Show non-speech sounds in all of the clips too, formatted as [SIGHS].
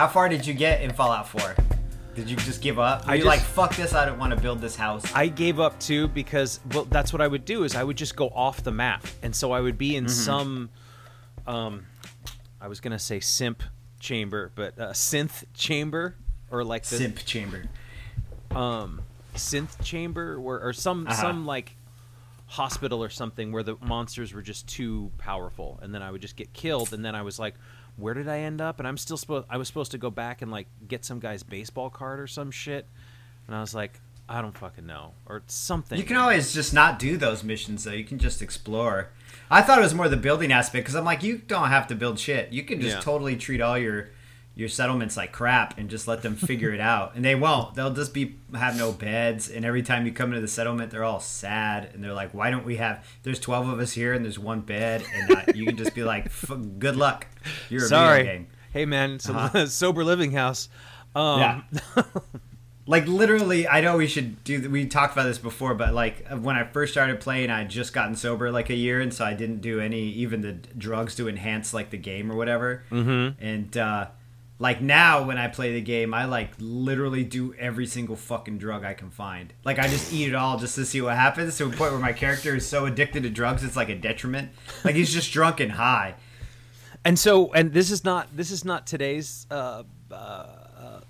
How far did you get in Fallout 4? Did you just give up? Were I you just- like, fuck this, I don't want to build this house? I gave up too because well, that's what I would do is I would just go off the map, and so I would be in some, um, I was gonna say simp chamber, but uh, synth chamber or like the Simp chamber. um synth chamber where or some Uh-huh. some like hospital or something where the monsters were just too powerful and then I would just get killed and then I was like where did I end up and I'm still supposed I was supposed to go back and like get some guy's baseball card or some shit and I was like I don't fucking know or something You can always just not do those missions, though. You can just explore. I thought it was more the building aspect because I'm like, you don't have to build shit. You can just Yeah. totally treat all your your settlements like crap and just let them figure it out. And they won't. They'll just be have no beds. And every time you come into the settlement, they're all sad and they're like, why don't we have? There's 12 of us here and there's one bed, and uh, you can just be like, F- good luck. You're sorry hey man it's a Uh-huh. [LAUGHS] sober living house um Yeah. [LAUGHS] like literally, I know we should do. We talked about this before, but like when I first started playing, I had just gotten sober like a year, and so I didn't do any even the drugs to enhance like the game or whatever. Mm-hmm. And uh, like now, when I play the game, I like literally do every single fucking drug I can find. Like I just eat it all just to see what happens. To a point where my character is so addicted to drugs, it's like a detriment. Like he's just drunk and high. And so, and this is not this is not today's uh, uh, uh,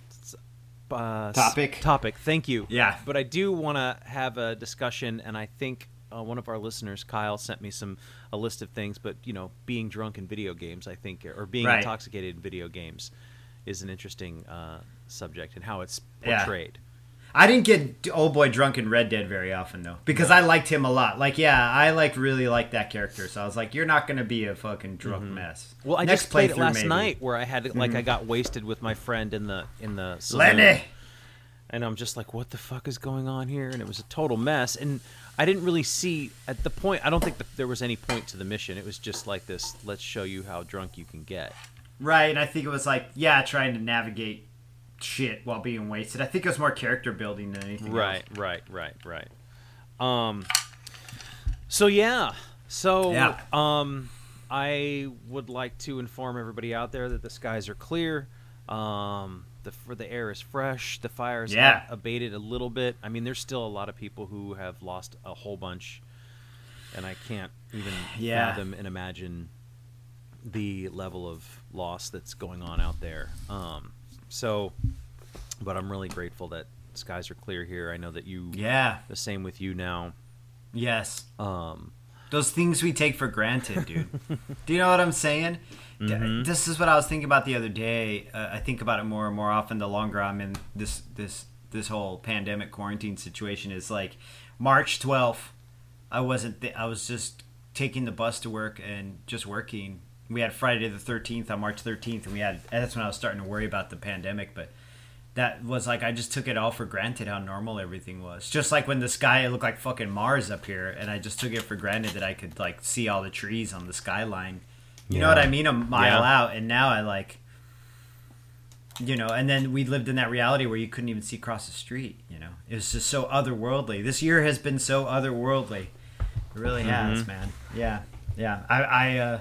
uh, Topic? Topic. Thank you. Yeah. But I do want to have a discussion, and I think uh, one of our listeners, Kyle, sent me some a list of things. But you know, being drunk in video games, I think, or being Right. intoxicated in video games, is an interesting uh, subject and how it's Yeah. portrayed. I didn't get old boy drunk in Red Dead very often though, because I liked him a lot. Like, yeah, I like really like that character, so I was like, you're not gonna be a fucking drunk mess. Well, I Next just played it last maybe. Mm-hmm. night where I had like I got wasted with my friend in the in the saloon. Lenny. and I'm just like, what the fuck is going on here? And it was a total mess. And I didn't really see at the point. I don't think that there was any point to the mission. It was just like this. Let's show you how drunk you can get. Right, and I think it was like, yeah, trying to navigate shit while being wasted. I think it was more character building than anything. Right, else. right, right, right. Um. So yeah. So Yeah. um, I would like to inform everybody out there that the skies are clear. Um, the for the air is fresh. The fires Yeah. abated a little bit. I mean, there's still a lot of people who have lost a whole bunch, and I can't even [SIGHS] Yeah. fathom and imagine the level of loss that's going on out there. Um, so, but I'm really grateful that skies are clear here. I know that you, Yeah. the same with you now. Yes. Um, Those things we take for granted, dude. [LAUGHS] Do you know what I'm saying? Mm-hmm. This is what I was thinking about the other day. Uh, I think about it more and more often the longer I'm in this this this whole pandemic quarantine situation. Is like March 12th. I wasn't. Th- I was just taking the bus to work and just working. We had Friday the 13th on March 13th, and we had. That's when I was starting to worry about the pandemic, but that was like I just took it all for granted how normal everything was. Just like when the sky looked like fucking Mars up here, and I just took it for granted that I could like see all the trees on the skyline. You know what I mean? A mile Yeah. out, and now I like, you know. And then we lived in that reality where you couldn't even see across the street. You know, it was just so otherworldly. This year has been so otherworldly. It really has, Mm-hmm. man. Yeah, yeah. I, I, uh,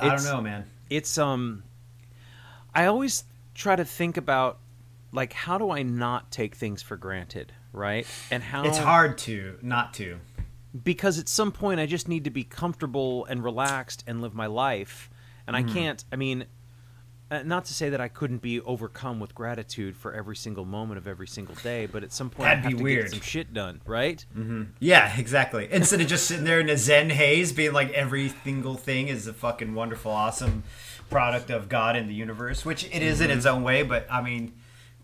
I don't know, man. it's um, I always try to think about like how do I not take things for granted, right? And how It's hard to not to. because at some point I just need to be comfortable and relaxed and live my life. and I can't. I mean, uh, not to say that I couldn't be overcome with gratitude for every single moment of every single day, but at some point That'd I have be to weird. get some shit done, right? Mm-hmm. Yeah, exactly. Instead of just sitting there in a Zen haze, being like every single thing is a fucking wonderful, awesome product of God in the universe, which it is in its own way. But I mean,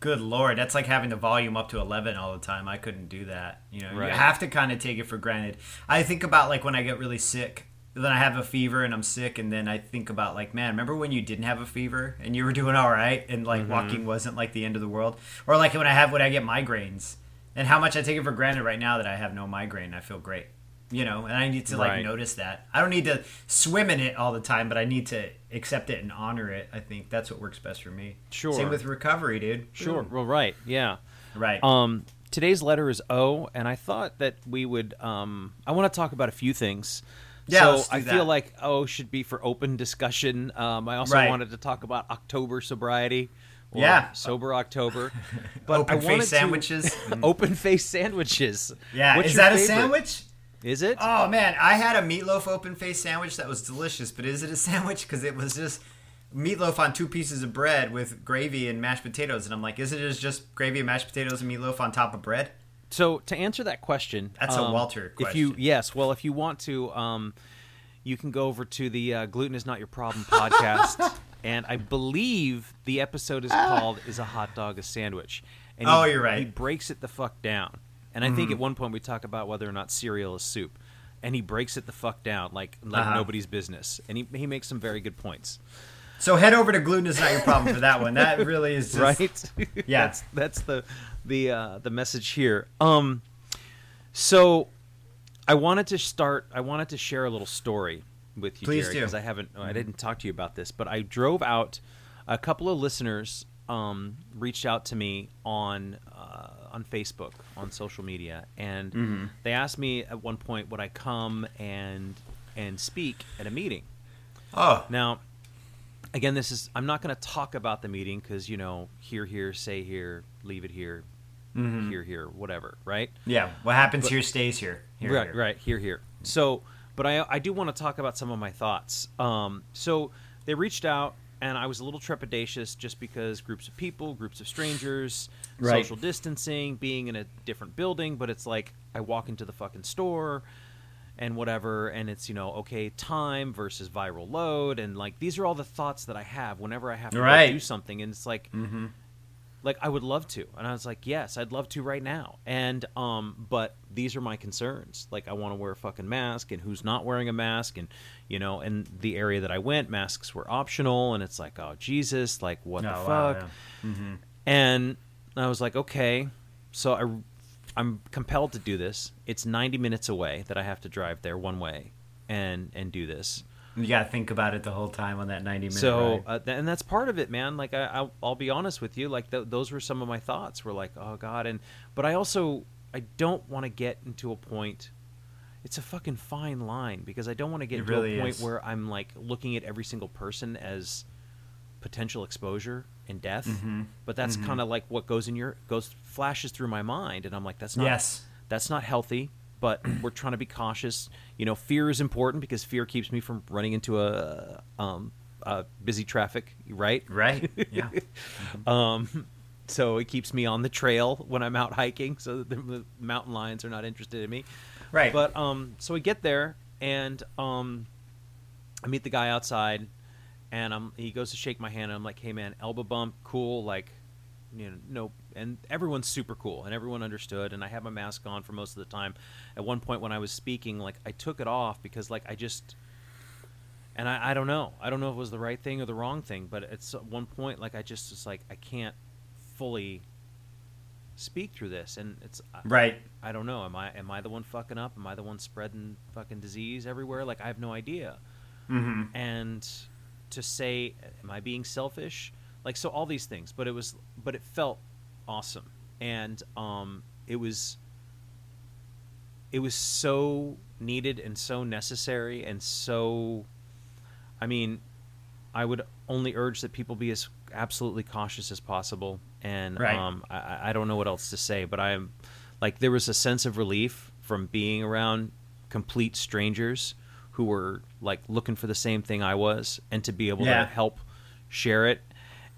good lord, that's like having the volume up to eleven all the time. I couldn't do that. You know, Right. you have to kind of take it for granted. I think about like when I get really sick. Then I have a fever and I'm sick, and then I think about like, man, remember when you didn't have a fever and you were doing all right, and like walking wasn't like the end of the world, or like when I have when I get migraines, and how much I take it for granted right now that I have no migraine. I feel great, you know, and I need to like Right. notice that. I don't need to swim in it all the time, but I need to accept it and honor it. I think that's what works best for me. Sure. Same with recovery, dude. Sure. Boom. Well, right. Yeah. Right. Um, today's letter is O, and I thought that we would. Um, I want to talk about a few things. Yeah, so I feel like O should be for open discussion. Um, I also Right. wanted to talk about October sobriety. Or Yeah. sober October. [LAUGHS] But Open I face sandwiches. [LAUGHS] open face sandwiches. yeah. What's is that a sandwich? Is it? Oh man, I had a meatloaf open face sandwich that was delicious, but is it a [LAUGHS] sandwich? Because it was just meatloaf on two pieces of bread with gravy and mashed potatoes, and I'm like, is it just gravy and mashed potatoes and meatloaf on top of bread? So to answer that question, That's a um, Walter If you yes, well, if you want to, um, you can go over to the uh, "Gluten Is Not Your Problem" podcast, [LAUGHS] and I believe the episode is called "Is a Hot Dog a Sandwich?" And Oh, he, you're right. He breaks it the fuck down, and I Mm-hmm. think at one point we talk about whether or not cereal is soup, and he breaks it the fuck down like like Uh-huh. nobody's business, and he he makes some very good points. So head over to gluten is not your problem for that one. That [LAUGHS] really is just right? [LAUGHS] Yeah. that's that's the the uh, the message here. Um, so I wanted to start. I wanted to share a little story with you, Please Jerry, because I haven't. I didn't talk to you about this, but I drove out. A couple of listeners um, reached out to me on uh, on Facebook, on social media, and Mm-hmm. they asked me at one point would I come and and speak at a meeting. Oh, Now, again, this is I'm not going to talk about the meeting because you know, here, here, say here, leave it here, Mm-hmm. here, here, whatever, right? yeah. What happens But- here stays here. Here, right, here. right, here, here. So, but I I do want to talk about some of my thoughts. Um, so they reached out. And I was a little trepidatious just because groups of people, groups of strangers, Right. social distancing, being in a different building, but it's like I walk into the fucking store and whatever and it's you know okay time versus viral load and like these are all the thoughts that i have whenever i have to Right. do something and it's like Mm-hmm. like i would love to and i was like yes i'd love to right now and um but these are my concerns like i want to wear a fucking mask and who's not wearing a mask and you know and the area that i went masks were optional and it's like oh jesus like what the Oh, fuck yeah. Mm-hmm. and I was like, okay. So I, I'm compelled to do this. It's 90 minutes away that I have to drive there one way, and and do this. You gotta think about it the whole time on that ninety minute So ride. uh, th- and that's part of it, man. Like I, I'll, I'll be honest with you. Like th- those were some of my thoughts. Were like, oh god, and but I also I don't want to get into a point. It's a fucking fine line because I don't want to get It to really a point is. where I'm like looking at every single person as potential exposure and death. Mhm. But that's Mhm. kind of like what goes in your goes flashes through my mind, and I'm like, that's not yes. that's not healthy. But [CLEARS THROAT] we're trying to be cautious. You know, fear is important because fear keeps me from running into a um, uh, busy traffic, right? Right. [LAUGHS] Yeah. Um, so it keeps me on the trail when I'm out hiking, so that the mountain lions are not interested in me. Right. But um, so we get there, and um, I meet the guy outside, and I'm he goes to shake my hand, and I'm like, "Hey man, elbow bump, cool." Like, you know, no, and everyone's super cool, and everyone understood, and I had my mask on for most of the time. At one point when I was speaking, like I took it off because like I just. And I, I don't know. I don't know if it was the right thing or the wrong thing, but at one point, like I just was like, I can't fully speak through this, and it's I- right. I don't know. Am I am I the one fucking up? Am I the one spreading fucking disease everywhere? Like I have no idea. Mm-hmm. And to say, am I being selfish? Like so, all these things. But it was, but it felt awesome, and um, it was. It was so needed and so necessary and so. I mean, I would only urge that people be as absolutely cautious as possible. And Right. um, I- I, I don't know what else to say, but I'm like there was a sense of relief from being around complete strangers who were like looking for the same thing I was, and to be able Yeah. to help share it.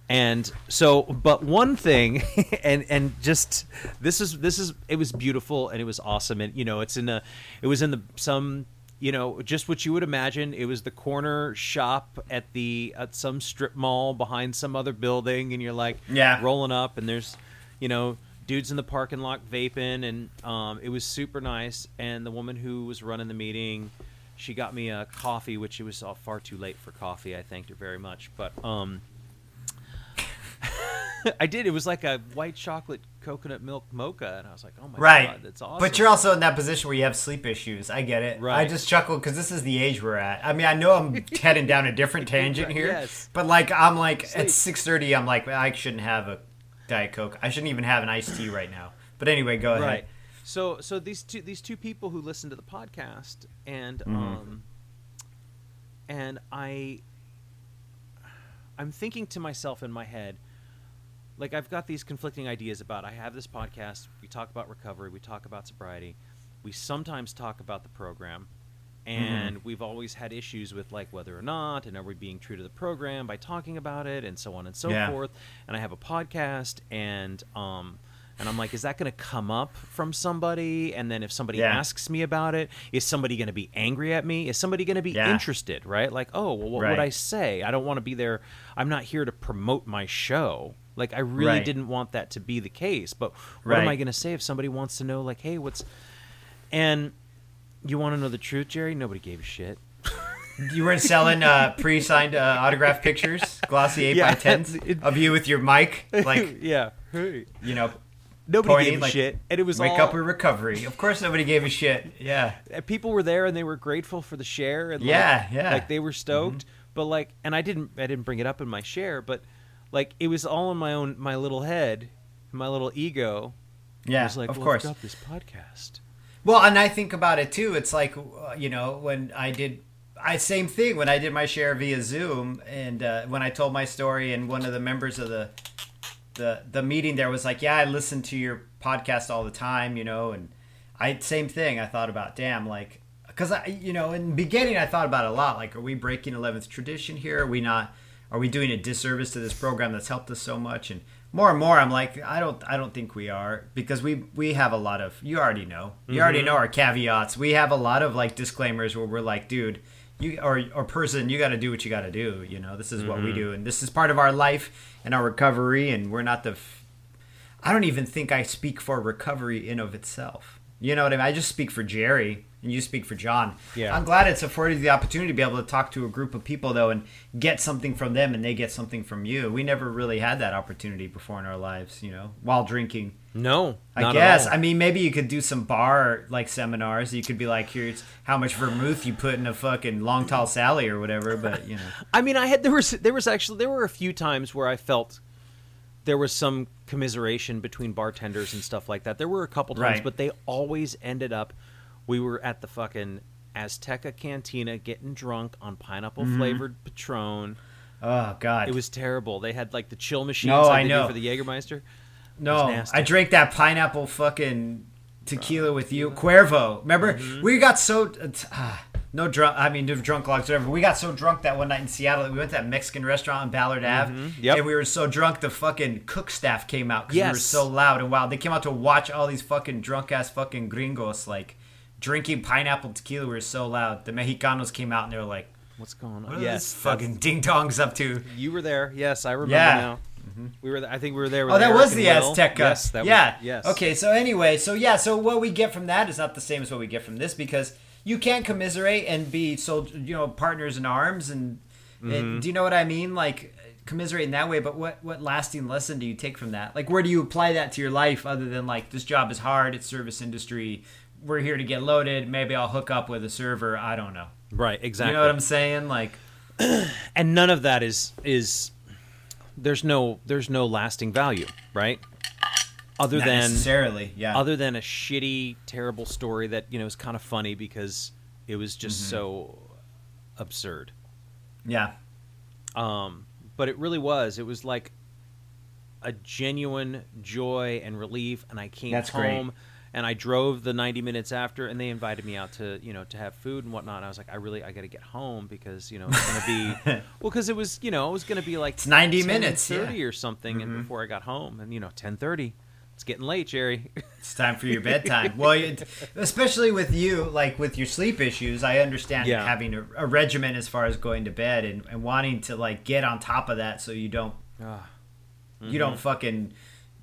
And so, but one thing, [LAUGHS] and and just this is this is it was beautiful and it was awesome, and you know it's in a, it was in the some you know just what you would imagine. It was the corner shop at the at some strip mall behind some other building, and you're like Yeah. rolling up, and there's you know dudes in the parking lot vaping, and um, it was super nice. And the woman who was running the meeting, she got me a coffee, which it was all far too late for coffee. I thanked her very much, but um, [LAUGHS] I did. It was like a white chocolate coconut milk mocha, and I was like, "Oh my Right. god, that's awesome!" But you're also in that position where you have sleep issues. I get it. Right. I just chuckle because this is the age we're at. I mean, I know I'm [LAUGHS] heading down a different tangent here, yes. but like I'm like Sleep. at six thirty, I'm like I shouldn't have a diet coke. I shouldn't even have an iced tea right now. But anyway, go ahead. right. So, so these two these two people who listen to the podcast, and Mm-hmm. um, and I, I'm thinking to myself in my head, like I've got these conflicting ideas about. I have this podcast. We talk about recovery. We talk about sobriety. We sometimes talk about the program. And Mm-hmm. we've always had issues with like whether or not, and are we being true to the program by talking about it, and so on and so Yeah. forth. And I have a podcast, and um, and I'm like, is that going to come up from somebody? And then if somebody Yeah. asks me about it, is somebody going to be angry at me? Is somebody going to be Yeah. interested? Right? Like, oh, well, what would I say? I don't want to be there. I'm not here to promote my show. Like, I really Right. didn't want that to be the case. But what am I going to say if somebody wants to know, like, hey, what's. And you want to know the truth, Jerry? Nobody gave a shit. [LAUGHS] You weren't selling uh, pre-signed uh, autograph pictures, glossy eight Yeah, by tens [LAUGHS] of you with your mic, like [LAUGHS] yeah. Hey. you know, Nobody pointing, gave a like, shit. And it was wake all. up or recovery. Of course, nobody gave a shit. Yeah, people were there and they were grateful for the share and like, Yeah, yeah. Mm-hmm. like they were stoked but like and i didn't i didn't bring it up in my share but like it was all in my own my little head my little ego yeah, was like of well, course. I've got this podcast Well, and I think about it too. It's like uh, you know when I did, I same thing when I did my share via Zoom, and uh, when I told my story, and one of the members of the the the meeting there was like, "Yeah, I listen to your podcast all the time," you know, and I same thing. I thought about, damn, like, because I, you know, in the beginning I thought about a lot. Like, are we breaking eleventh tradition here? Are we not? Are we doing a disservice to this program that's helped us so much? And more and more, I'm like, I don't, I don't think we are because we we have a lot of. You already know. You already mm-hmm. know our caveats. We have a lot of like disclaimers where we're like, dude. You, or, or person, you got to do what you got to do. You know, this is what we mm-hmm. do, and this is part of our life and our recovery. And we're not the f- I don't even think I speak for recovery in of itself. You know what I mean? I just speak for Jerry and you speak for John. Yeah. I'm glad it's afforded the opportunity to be able to talk to a group of people though and get something from them and they get something from you. We never really had that opportunity before in our lives, you know, while drinking. No I not at guess. all. I mean, maybe you could do some bar like seminars. You could be like, here's how much vermouth you put in a fucking long tall Sally or whatever. But you know, [LAUGHS] I mean, I had there was there was actually there were a few times where I felt there was some commiseration between bartenders and stuff like that. There were a couple times, Right. but they always ended up. We were at the fucking Azteca Cantina getting drunk on pineapple Mm-hmm. flavored Patron. oh god, It was terrible. They had like the chill machines No, like I know. for the Jägermeister. No. I drank that pineapple fucking tequila with you, Cuervo. Remember, Mm-hmm. we got so uh, ah, no drunk. I mean, drunk logs, whatever. We got so drunk that one night in Seattle, that we went to that Mexican restaurant on Ballard Ave, Mm-hmm. Yep. and we were so drunk the fucking cook staff came out because we were so loud and wild. They came out to watch all these fucking drunk ass fucking gringos like drinking pineapple tequila. We were so loud. The Mexicanos came out and they were like, What's going on? "What yes, fucking ding dongs up to?" You were there. Yes, I remember Yeah. now. We were. I think we were there. With Oh, that Eric was the Will. Azteca. Yes, that yeah. Was, yes. Okay, so anyway, so yeah, so what we get from that is not the same as what we get from this because you can't commiserate and be so you know partners in arms and, Mm-hmm. and do you know what I mean? Like commiserate in that way, but what what lasting lesson do you take from that? Like where do you apply that to your life other than like this job is hard, it's service industry, we're here to get loaded, maybe I'll hook up with a server, I don't know. Right. Exactly. You know what I'm saying? Like [CLEARS THROAT] and none of that is is there's no there's no lasting value, right? Other not than necessarily, yeah. other than a shitty, terrible story that you know is kind of funny because it was just Mm-hmm. so absurd. yeah. Um, but it really was. It was like a genuine joy and relief, and I came That's great. And I drove the 90 minutes after, and they invited me out to you know to have food and whatnot. And I was like, I really I got to get home because you know it's gonna be [LAUGHS] well because it was you know it was gonna be like It's 90 minutes, 30 yeah. or something, and before I got home, and you know 10:30. It's getting late, Jerry. It's time for your bedtime. well, especially with you, like with your sleep issues, I understand Yeah. having a, a regimen as far as going to bed and, and wanting to like get on top of that so you don't Ah, you don't fucking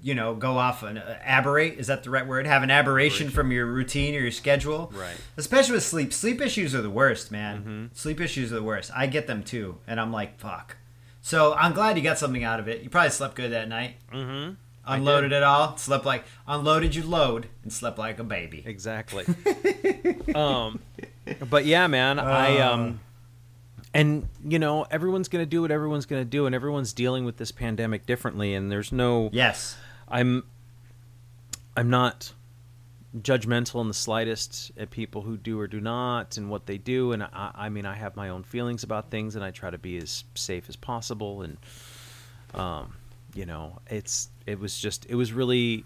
you know go off and uh, aberrate. Is that the right word? Have an aberration from your routine or your schedule. Right. Especially with sleep. Sleep issues are the worst, man. Sleep issues are the worst. I get them too, and I'm like, fuck. So I'm glad you got something out of it. You probably slept good that night. mm-hmm. Unloaded it all. Slept like unloaded your load and slept like a baby. Exactly. [LAUGHS] um, but yeah, man, I Uh. um, and you know, everyone's gonna do what everyone's gonna do, and everyone's dealing with this pandemic differently, and there's no. Yes. I'm. I'm not judgmental in the slightest at people who do or do not and what they do and I, I mean I have my own feelings about things and I try to be as safe as possible and um you know it's it was just it was really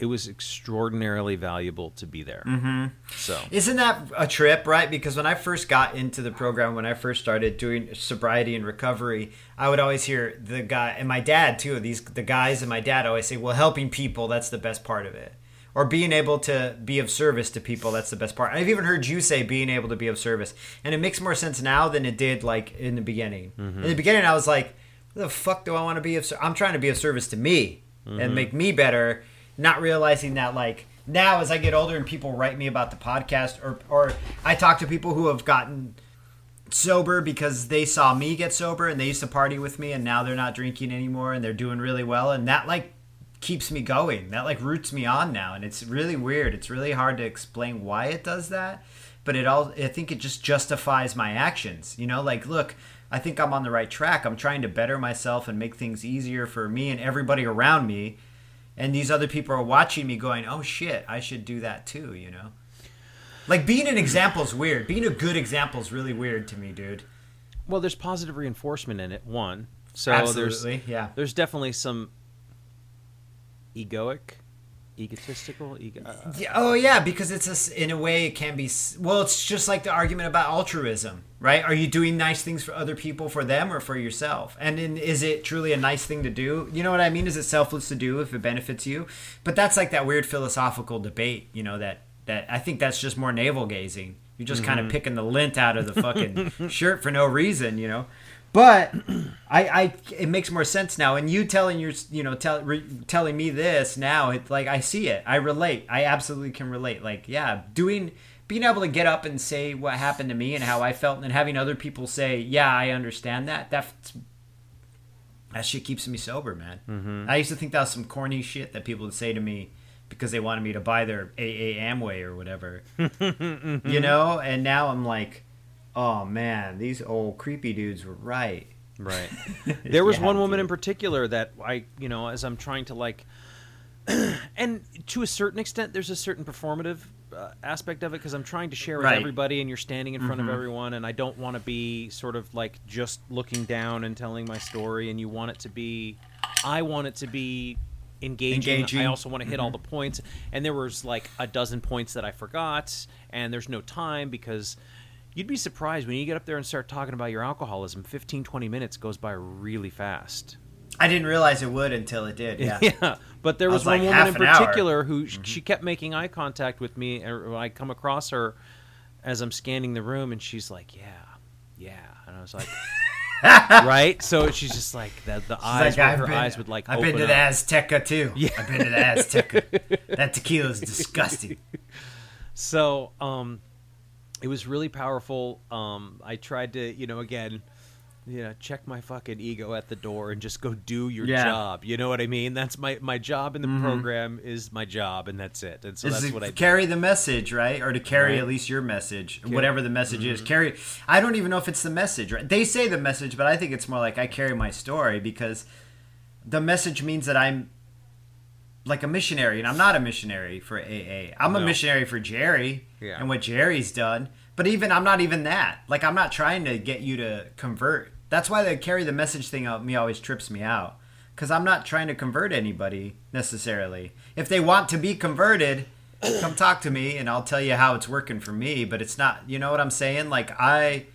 it was extraordinarily valuable to be there Mm-hmm. so Isn't that a trip, right? Because when I first got into the program, when I first started doing sobriety and recovery, I would always hear the guy and my dad too. These the guys and my dad always say, "Well, helping people that's the best part of it." Or being able to be of service to people, that's the best part. I've even heard you say being able to be of service. And it makes more sense now than it did like in the beginning. In the beginning I was like, the fuck do I want to be of? I'm trying to be of service to me and make me better, not realizing that like now as I get older and people write me about the podcast or or I talk to people who have gotten sober because they saw me get sober and they used to party with me and now they're not drinking anymore and they're doing really well. And that like keeps me going. That like roots me on now. And it's really weird. It's really hard to explain why it does that. But it all i think it just justifies my actions you know? Like look i think i'm on the right track. I'm trying to better myself and make things easier for me and everybody around me and these other people are watching me going oh shit i should do that too you know? Like being an example is weird. Being a good example is really weird to me dude. Well there's positive reinforcement in it one. So absolutely there's yeah. there's definitely some egoic egotistical ego, uh, Yeah, oh yeah, because it's a in a way it can be. Well, it's just like the argument about altruism, right? Are you doing nice things for other people for them or for yourself? And in, is it truly a nice thing to do? You know what I mean? Is it selfless to do if it benefits you? But that's like that weird philosophical debate, you know that that I think that's just more navel gazing. You're just kind of picking the lint out of the fucking [LAUGHS] shirt for no reason, you know. But [CLEARS THROAT] I, I, it makes more sense now. And you telling your, you know, tell, re, telling me this now, it like I see it. I relate. I absolutely can relate. Like, yeah, doing, being able to get up and say what happened to me and how I felt, and having other people say, yeah, I understand that. That's that shit keeps me sober, man. Mm-hmm. I used to think that was some corny shit that people would say to me because they wanted me to buy their AA Amway or whatever, [LAUGHS] you know. And now I'm like, oh man, these old creepy dudes were right. Right. [LAUGHS] There was Yeah, one woman dude. in particular that I, you know, as I'm trying to like, [CLEARS THROAT] and to a certain extent, there's a certain performative uh, aspect of it because I'm trying to share with Right. everybody, and you're standing in front Mhm. of everyone, and I don't want to be sort of like just looking down and telling my story, and you want it to be, I want it to be engaging. Engaging. I also want to hit all Mhm. the points, and there was like a dozen points that I forgot, and there's no time because you'd be surprised when you get up there and start talking about your alcoholism 15 20 minutes goes by really fast I didn't realize it would until it did. Yeah. [LAUGHS] but there was, was one like, woman in an hour. Mm-hmm. particular who she kept making eye contact with me or when i come across her as i'm scanning the room and she's like yeah yeah and i was like [LAUGHS] right so she's just like the, the eyes Like, her eyes would like I've been to the up. Azteca too. [LAUGHS] Yeah. I've been to the Azteca. that tequila is disgusting. So, um, it was really powerful. Um, I tried to, you know, again, you know, check my fucking ego at the door and just go do your Yeah. job. You know what I mean? That's my my job in the Mhm. program is my job, and that's it. And so is that's what I do. carry the message, right? Or to carry Right. at least your message, Carry- whatever the message Mm-hmm. is. Carry. I don't even know if it's the message, right? They say the message, but I think it's more like I carry my story because the message means that I'm like a missionary, and I'm not a missionary for AA. I'm a missionary for Jerry Yeah. and what Jerry's done. But even I'm not even that. Like I'm not trying to get you to convert. That's why the carry the message thing out me always trips me out. because I'm not trying to convert anybody necessarily. If they want to be converted, [COUGHS] come talk to me and I'll tell you how it's working for me. But it's not, you know what I'm saying? Like I,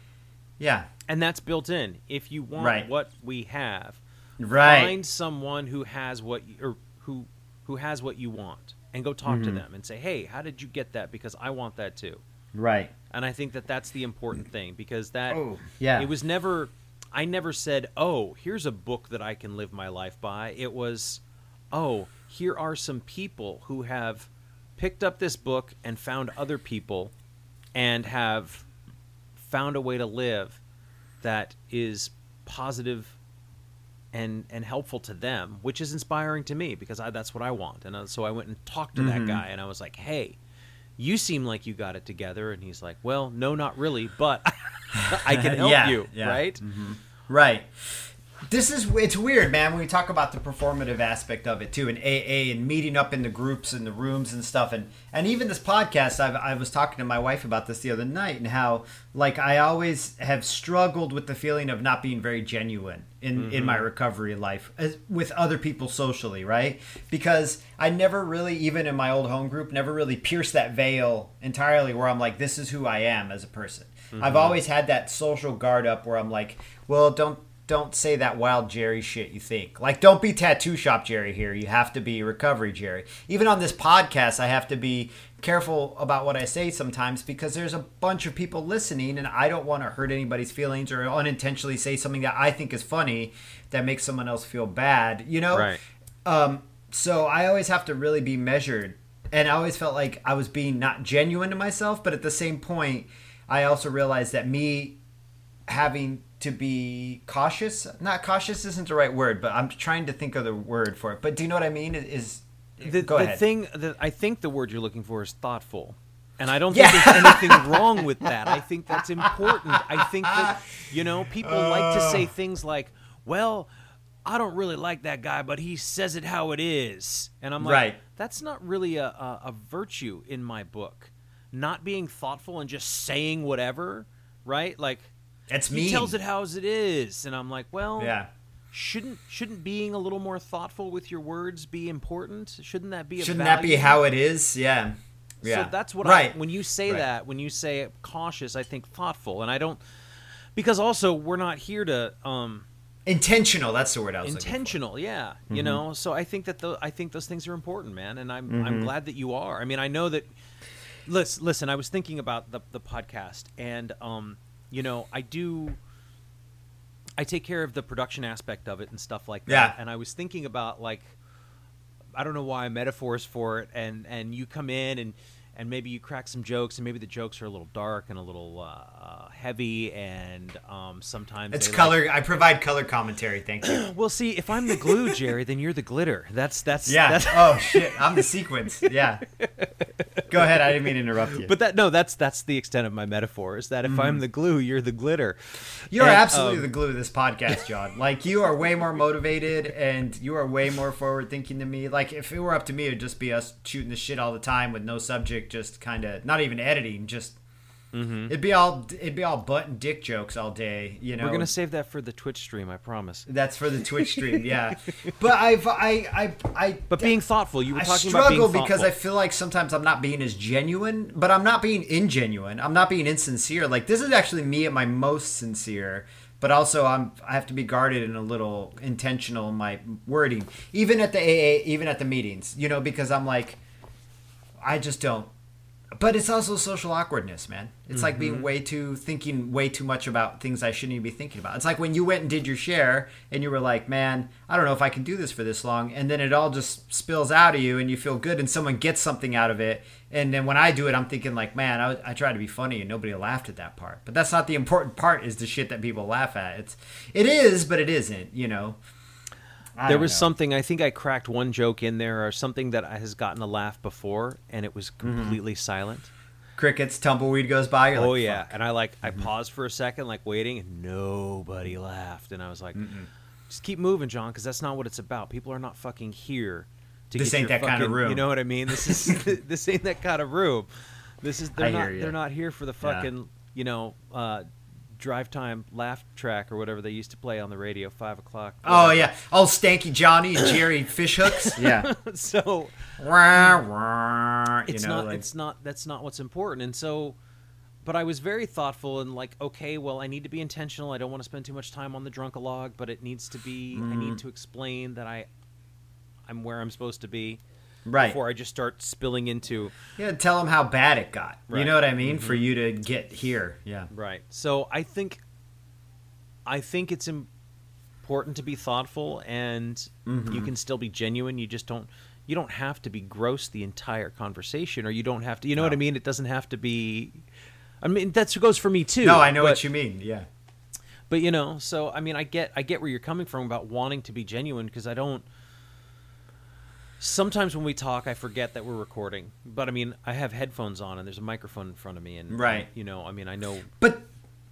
yeah, and that's built in. If you want Right. what we have, right, find someone who has what you, or who who has what you want, and go talk Mm-hmm. to them and say, "Hey, how did you get that? Because I want that too." right. And I think that that's the important thing because that Oh, yeah. it was never. I never said, "Oh, here's a book that I can live my life by." It was, "Oh, here are some people who have picked up this book and found other people and have found a way to live that is positive and and helpful to them, which is inspiring to me because I, that's what I want. And uh, so I went and talked to Mm-hmm. that guy, and I was like, "Hey, you seem like you got it together." And he's like, "Well, no, not really, but [LAUGHS] I can [LAUGHS] help Yeah, you, yeah. right?" Right. This is it's weird, man. When we talk about the performative aspect of it too, and AA and meeting up in the groups and the rooms and stuff, and and even this podcast, I've, I was talking to my wife about this the other night, and how like I always have struggled with the feeling of not being very genuine in in my mm-hmm. recovery life as, with other people socially, right? Because I never really, even in my old home group, never really pierced that veil entirely, where I'm like, this is who I am as a person. I've mm-hmm. always had that social guard up where I'm like, well, don't don't say that wild Jerry shit you think. Like, don't be tattoo shop Jerry here. You have to be recovery Jerry. Even on this podcast, I have to be careful about what I say sometimes because there's a bunch of people listening and I don't want to hurt anybody's feelings or unintentionally say something that I think is funny that makes someone else feel bad, you know? Right. Um, so I always have to really be measured. And I always felt like I was being not genuine to myself, but at the same point, I also realized that me having to be cautious, not cautious isn't the right word, but I'm trying to think of the word for it. But do you know what I mean? Is The, go the ahead. thing that I think the word you're looking for is thoughtful. And I don't Yeah. think there's anything wrong with that. I think that's important. I think that, you know, people like to say uh. things like, well, I don't really like that guy, but he says it how it is. And I'm like, Right. that's not really a, a, a virtue in my book. Not being thoughtful and just saying whatever, right? Like, That's me. he tells it how it is. And I'm like, well, yeah. shouldn't shouldn't being a little more thoughtful with your words be important? Shouldn't that be a Shouldn't that be how it is? Yeah. Yeah. So that's what right. I when you say Right. that, when you say cautious, I think thoughtful. And I don't because also we're not here to um intentional. That's the word I was intentional, yeah. You Mm-hmm. know, so I think that the I think those things are important, man, and I'm I'm glad that you are. I mean, I know that listen, listen, I was thinking about the the podcast and um you know, I do I take care of the production aspect of it and stuff like that. Yeah. And I was thinking about like I don't know why metaphors for it and and you come in and and maybe you crack some jokes and maybe the jokes are a little dark and a little uh, uh, heavy and um, sometimes It's they, like, color. I provide color commentary. Thank you. [CLEARS THROAT] well, see, if I'm the glue, Jerry, then you're the glitter. That's that's Yeah. That's, oh shit. I'm the sequence. Yeah. Go ahead. I didn't mean to interrupt you. but that no, that's that's the extent of my metaphor. Is that if I'm the glue, you're the glitter. You're And, absolutely um, the glue of this podcast, John. Like you are way more motivated and you are way more forward thinking than me. Like if it were up to me, it'd just be us shooting the shit all the time with no subject, just kind of not even editing, just. Mm-hmm. It'd be all it'd be all butt and dick jokes all day, you know. We're gonna save that for the Twitch stream, I promise. That's for the Twitch stream, [LAUGHS] yeah. But I've I I I But being thoughtful, you were I talking about being struggle thoughtful. because I feel like sometimes I'm not being as genuine, but I'm not being ingenuine. I'm not being insincere. Like this is actually me at my most sincere, but also I'm I have to be guarded and a little intentional in my wording, even at the AA, even at the meetings, you know, because I'm like, I just don't. But it's also social awkwardness, man. It's like Mm-hmm. being way too thinking way too much about things I shouldn't even be thinking about. It's like when you went and did your share and you were like, "Man, I don't know if I can do this for this long," and then it all just spills out of you and you feel good and someone gets something out of it. And then when I do it, I'm thinking like, "Man, I, I try to be funny and nobody laughed at that part." But that's not the important part. Is the shit that people laugh at. It's it is, but it isn't. You know. I there was know. something I think I cracked one joke in there or something that has gotten a laugh before, and it was Mm-hmm. completely silent. crickets, tumbleweed goes by. You're oh like, yeah, "Fuck." and I like I Mm-hmm. paused for a second, like waiting, and nobody laughed, and I was like, just keep moving, John, because that's not what it's about. People are not fucking here. To This ain't that kinda room. You know what I mean? This is [LAUGHS] [LAUGHS] this ain't that kind of room. This is they're I not they're not here for the Yeah. fucking you know uh, drive time laugh track or whatever they used to play on the radio five o'clock. Oh yeah, all Stanky Johnny and Jerry [COUGHS] Fishhooks. [LAUGHS] Yeah. so Wah, wah, you it's know, not like- it's not that's not what's important and so but i was very thoughtful and like okay well i need to be intentional i don't want to spend too much time on the drunkalog but it needs to be i Mm-hmm. need to explain that i i'm where i'm supposed to be right. before i just start spilling into Yeah, tell them how bad it got. You know what I mean? For you to get here. Yeah. right so i think i think it's important to be thoughtful and Mm-hmm. you can still be genuine you just don't you don't have to be gross the entire conversation or you don't have to you know what i mean it doesn't have to be i mean that goes for me too No, I know but- what you mean. Yeah. but you know so i mean i get i get where you're coming from about wanting to be genuine because i don't sometimes when we talk i forget that we're recording but i mean i have headphones on and there's a microphone in front of me and Right. you know i mean i know But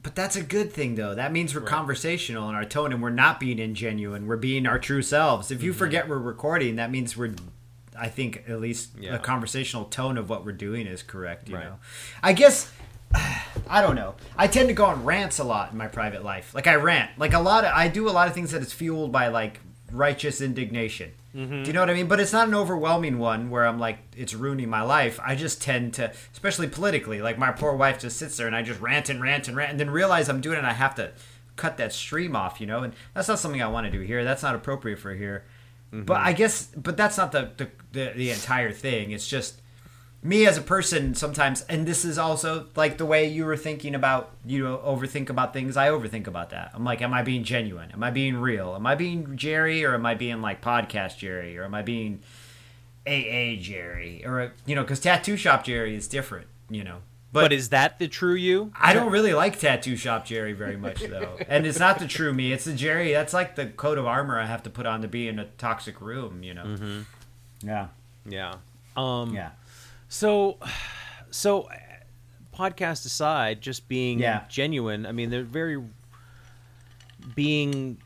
but that's a good thing though. That means we're conversational in our tone and we're not being ingenuine. We're being our true selves. If you Mm-hmm. forget we're recording, that means we're I think at least Yeah. the conversational tone of what we're doing is correct, you Right. know. I guess [SIGHS] I don't know. I tend to go on rants a lot in my private life. Like I rant. Like a lot of I do a lot of things that is fueled by like righteous indignation. Mm-hmm. Do you know what I mean? But it's not an overwhelming one where I'm like it's ruining my life. I just tend to, especially politically, like my poor wife just sits there and I just rant and rant and rant, and then realize I'm doing it. and I have to cut that stream off, you know. And that's not something I want to do here. That's not appropriate for here. But I guess, but that's not the, the the the entire thing. It's just me as a person sometimes, and this is also like the way you were thinking about you know overthink about things. I overthink about that. I'm like, am I being genuine? Am I being real? Am I being Jerry, or am I being like podcast Jerry, or am I being AA Jerry, or you know, because tattoo shop Jerry is different, you know. but, is that the true you I don't really like Tattoo Shop Jerry very much though, [LAUGHS] and it's not the true me. It's the Jerry. That's like the coat of armor I have to put on to be in a toxic room. You know. Mm-hmm. Yeah. yeah um Yeah. So [SIGHS] so uh, podcast aside just being Yeah. genuine i mean they're very being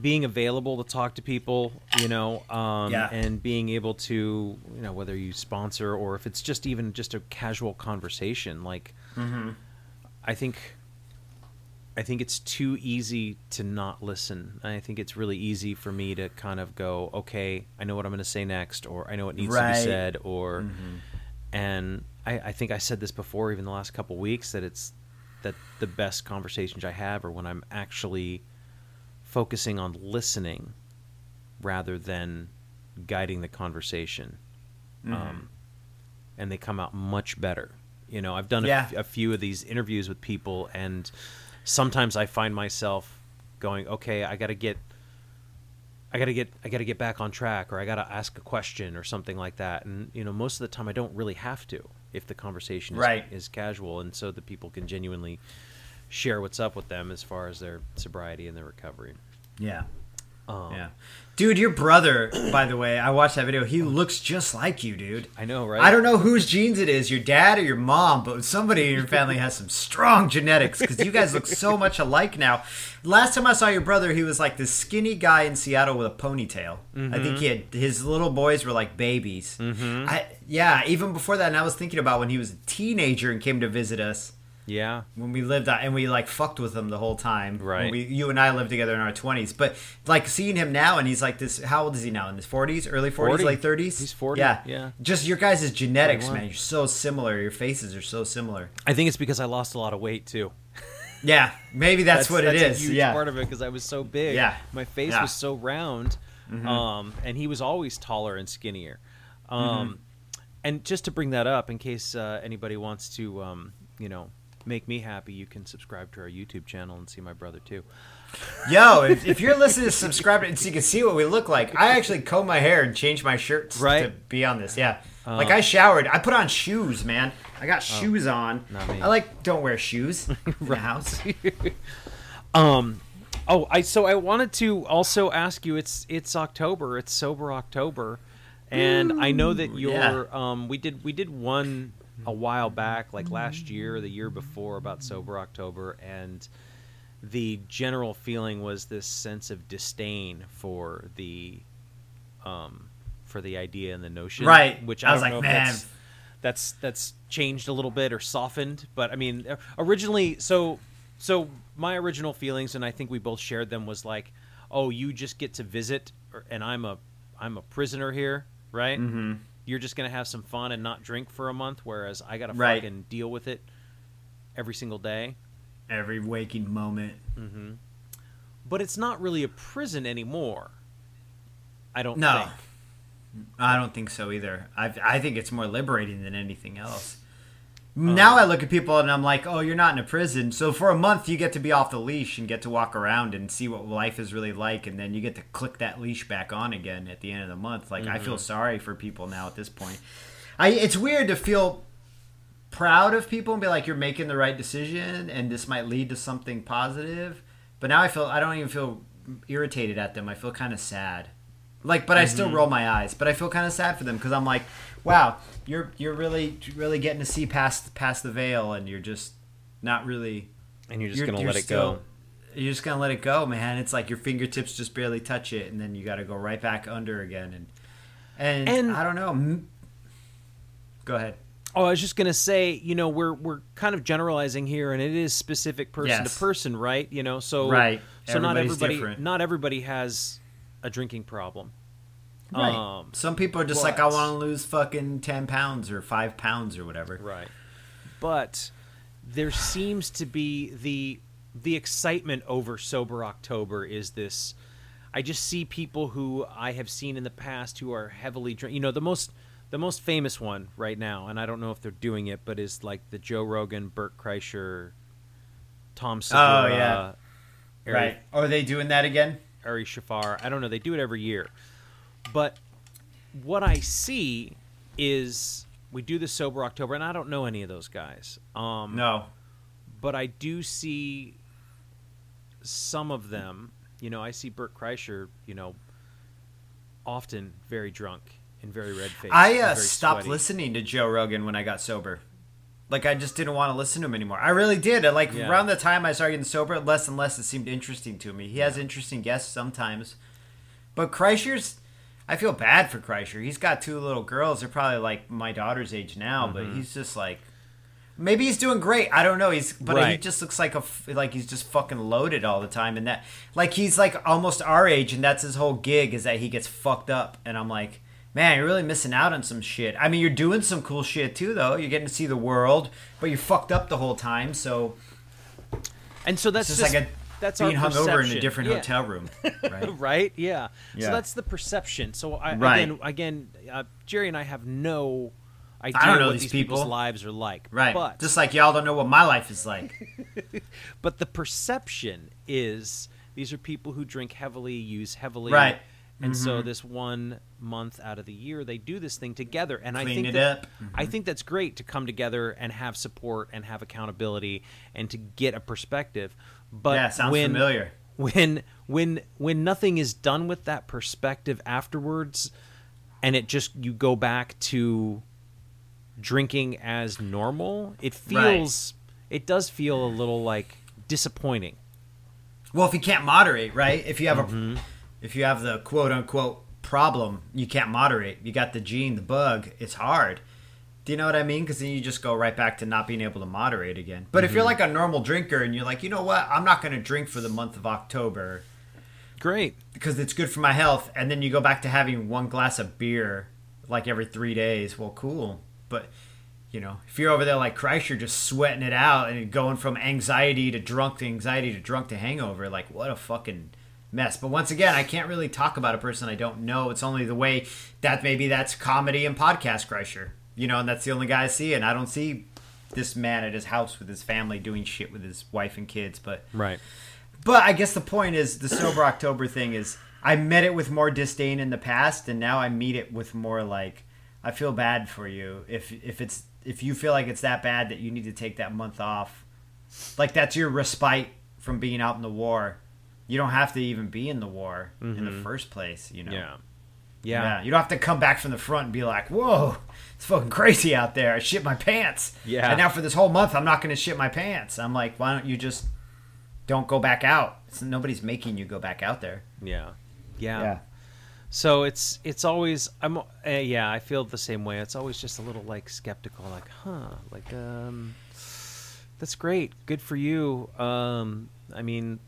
being available to talk to people you know um Yeah. and being able to you know whether you sponsor or if it's just even just a casual conversation like Mm-hmm. i think i think it's too easy to not listen i think it's really easy for me to kind of go okay i know what i'm going to say next or i know what needs to be said or Mm-hmm. And I, I think I said this before, even the last couple weeks, that it's that the best conversations I have are when I'm actually focusing on listening rather than guiding the conversation, Mm-hmm. um, and they come out much better. You know, I've done a, Yeah. f- a few of these interviews with people, and sometimes I find myself going, "Okay, I got to get." I gotta get I gotta get back on track, or I gotta ask a question, or something like that. And you know, most of the time, I don't really have to if the conversation is, Right. is casual, and so that people can genuinely share what's up with them as far as their sobriety and their recovery. Yeah. Um, Yeah. Dude, your brother, [CLEARS THROAT] by the way, I watched that video. He looks just like you, dude. I know, right? I don't know whose genes it is, your dad or your mom, but somebody in your [LAUGHS] family has some strong genetics because you guys look so much alike now. Last time I saw your brother, he was like this skinny guy in Seattle with a ponytail. I think he had his little boys were like babies. Mm-hmm. I, yeah, even before that, and I was thinking about when he was a teenager and came to visit us Yeah, when we lived out and we like fucked with him the whole time. When Right. we, you and I lived together in our twenties, but like seeing him now and he's like this. How old is he now? In his forties, early forties, 40. late thirties. He's 40, Yeah, yeah. Just your guys' genetics, 41. man. You're so similar. Your faces are so similar. I think it's because I lost a lot of weight too. [LAUGHS] Yeah, maybe that's, what that's it a huge yeah, part of it because I was so big. Yeah. my face Yeah. Mm-hmm. was so round, um, and he was always taller and skinnier. Um, And just to bring that up, in case uh, anybody wants to, um, you know, make me happy, you can subscribe to our YouTube channel and see my brother too. [LAUGHS] Yo, if, if you're listening, subscribe to so you can see what we look like. I actually comb my hair and change my shirts Right. to be on this. Yeah, Oh. like I showered. I put on shoes, man. I got shoes on. not me. I like don't wear shoes [LAUGHS] in the house. [LAUGHS] Um, oh, I so I wanted to also ask you. It's it's October. It's sober October, and I know that Ooh, you're. Um, we did we did one a while back, like last year, the year before, about sober October, and the general feeling was this sense of disdain for the, um, for the idea and the notion, Right. Which I I, was don't like, man. that's that's that's changed a little bit or softened, but I mean, originally, so so my original feelings, and I think we both shared them, was like, oh, you just get to visit, and I'm a I'm a prisoner here, right? Mm-hmm. You're just gonna have some fun and not drink for a month, whereas I gotta Right. fucking deal with it every single day. Every waking moment. hmm But it's not really a prison anymore. I don't No. think. I don't think so either. I I think it's more liberating than anything else. Now um, I look at people and I'm like, oh, you're not in a prison. So for a month, you get to be off the leash and get to walk around and see what life is really like, and then you get to click that leash back on again at the end of the month. Like I feel mm-hmm. sorry for people now at this point. I it's weird to feel proud of people and be like, you're making the right decision, and this might lead to something positive. But now I feel I don't even feel irritated at them. I feel kind of sad. Like, but I still mm-hmm. roll my eyes. But I feel kind of sad for them because I'm like, wow, you're you're really really getting to see past past the veil, and you're just not really. And you're just you're- gonna you're let it go. You're just gonna let it go, man. It's like your fingertips just barely touch it, and then you got to go right back under again. And and, And- I don't know. Go ahead. Oh, I was just gonna say, you know, we're we're kind of generalizing here, and it is specific person Yes. to person, right? You know, so Right. So not everybody, different. not everybody has a drinking problem. Right. Um, Some people are just like, I want to lose fucking ten pounds or five pounds or whatever. Right. But there seems to be the the excitement over sober October is this I just see people who I have seen in the past who are heavily drink you know the most the most famous one right now and I don't know if they're doing it but is like the Joe Rogan, Bert Kreischer, Tom Segura, Oh, yeah. Ari, Right. Are they doing that again? Ari Shaffir. I don't know. They do it every year. But what I see is we do the sober October, and I don't know any of those guys. Um, No. But I do see some of them. You know, I see Bert Kreischer. You know, often very drunk and very red faced. I uh, stopped listening to Joe Rogan when I got sober. Like I just didn't want to listen to him anymore. I really did. I, Like Yeah. around the time I started getting sober, less and less it seemed interesting to me. He has interesting guests sometimes, but Kreischer's. I feel bad for Kreischer. He's got two little girls. They're probably like my daughter's age now, but Mm-hmm. he's just like. Maybe he's doing great. I don't know. He's but he just looks like a like he's just fucking loaded all the time, and that like he's like almost our age, and that's his whole gig is that he gets fucked up, and I'm like, man, you're really missing out on some shit. I mean, you're doing some cool shit too, though. You're getting to see the world, but you're fucked up the whole time. So and so that's it's just, like a that's being our hungover in a different Yeah. hotel room, [LAUGHS] right? right? Yeah. Yeah. So that's the perception. So I, Right. again, again, uh, Jerry and I have no idea don't know what these these people's lives are like. right. But Just like y'all don't know what my life is like. [LAUGHS] but the perception is these are people who drink heavily, use heavily, Right. And so Mm-hmm. this one month out of the year, they do this thing together, and I think it that, up. I think that's great to come together and have support and have accountability and to get a perspective. But yeah, sounds when, familiar. when when when nothing is done with that perspective afterwards and it just you go back to drinking as normal it Right. feels it does feel a little like disappointing Well, if you can't moderate, right? If you have Mm-hmm. a, if you have the quote unquote problem, you can't moderate. You got the gene, the bug. It's hard. Do you know what I mean? Because then you just go right back to not being able to moderate again. But if Mm-hmm. you're like a normal drinker and you're like, you know what, I'm not going to drink for the month of October great because it's good for my health, and then you go back to having one glass of beer like every three days. Well, cool. But you know, if you're over there like Kreischer, just sweating it out and going from anxiety to drunk to anxiety to drunk to hangover, like what a fucking mess. But once again, I can't really talk about a person I don't know. It's only the way that maybe that's comedy and podcast Kreischer, you know, and that's the only guy I see, and I don't see this man at his house with his family doing shit with his wife and kids, but right but I guess the point is the sober [CLEARS THROAT] October thing is I met it with more disdain in the past, and now I meet it with more like I feel bad for you if if it's if you feel like it's that bad that you need to take that month off, like that's your respite from being out in the war. You don't have to even be in the war in the mm-hmm. first place, you know. yeah Yeah. yeah You don't have to come back from the front and be like, "Whoa, it's fucking crazy out there. I shit my pants." Yeah. And now for this whole month, I'm not going to shit my pants. I'm like, why don't you just don't go back out? It's, nobody's making you go back out there. yeah yeah so it's it's always i'm uh, yeah i feel the same way it's always just a little like skeptical like huh like um That's great. Good for you. Um, I mean,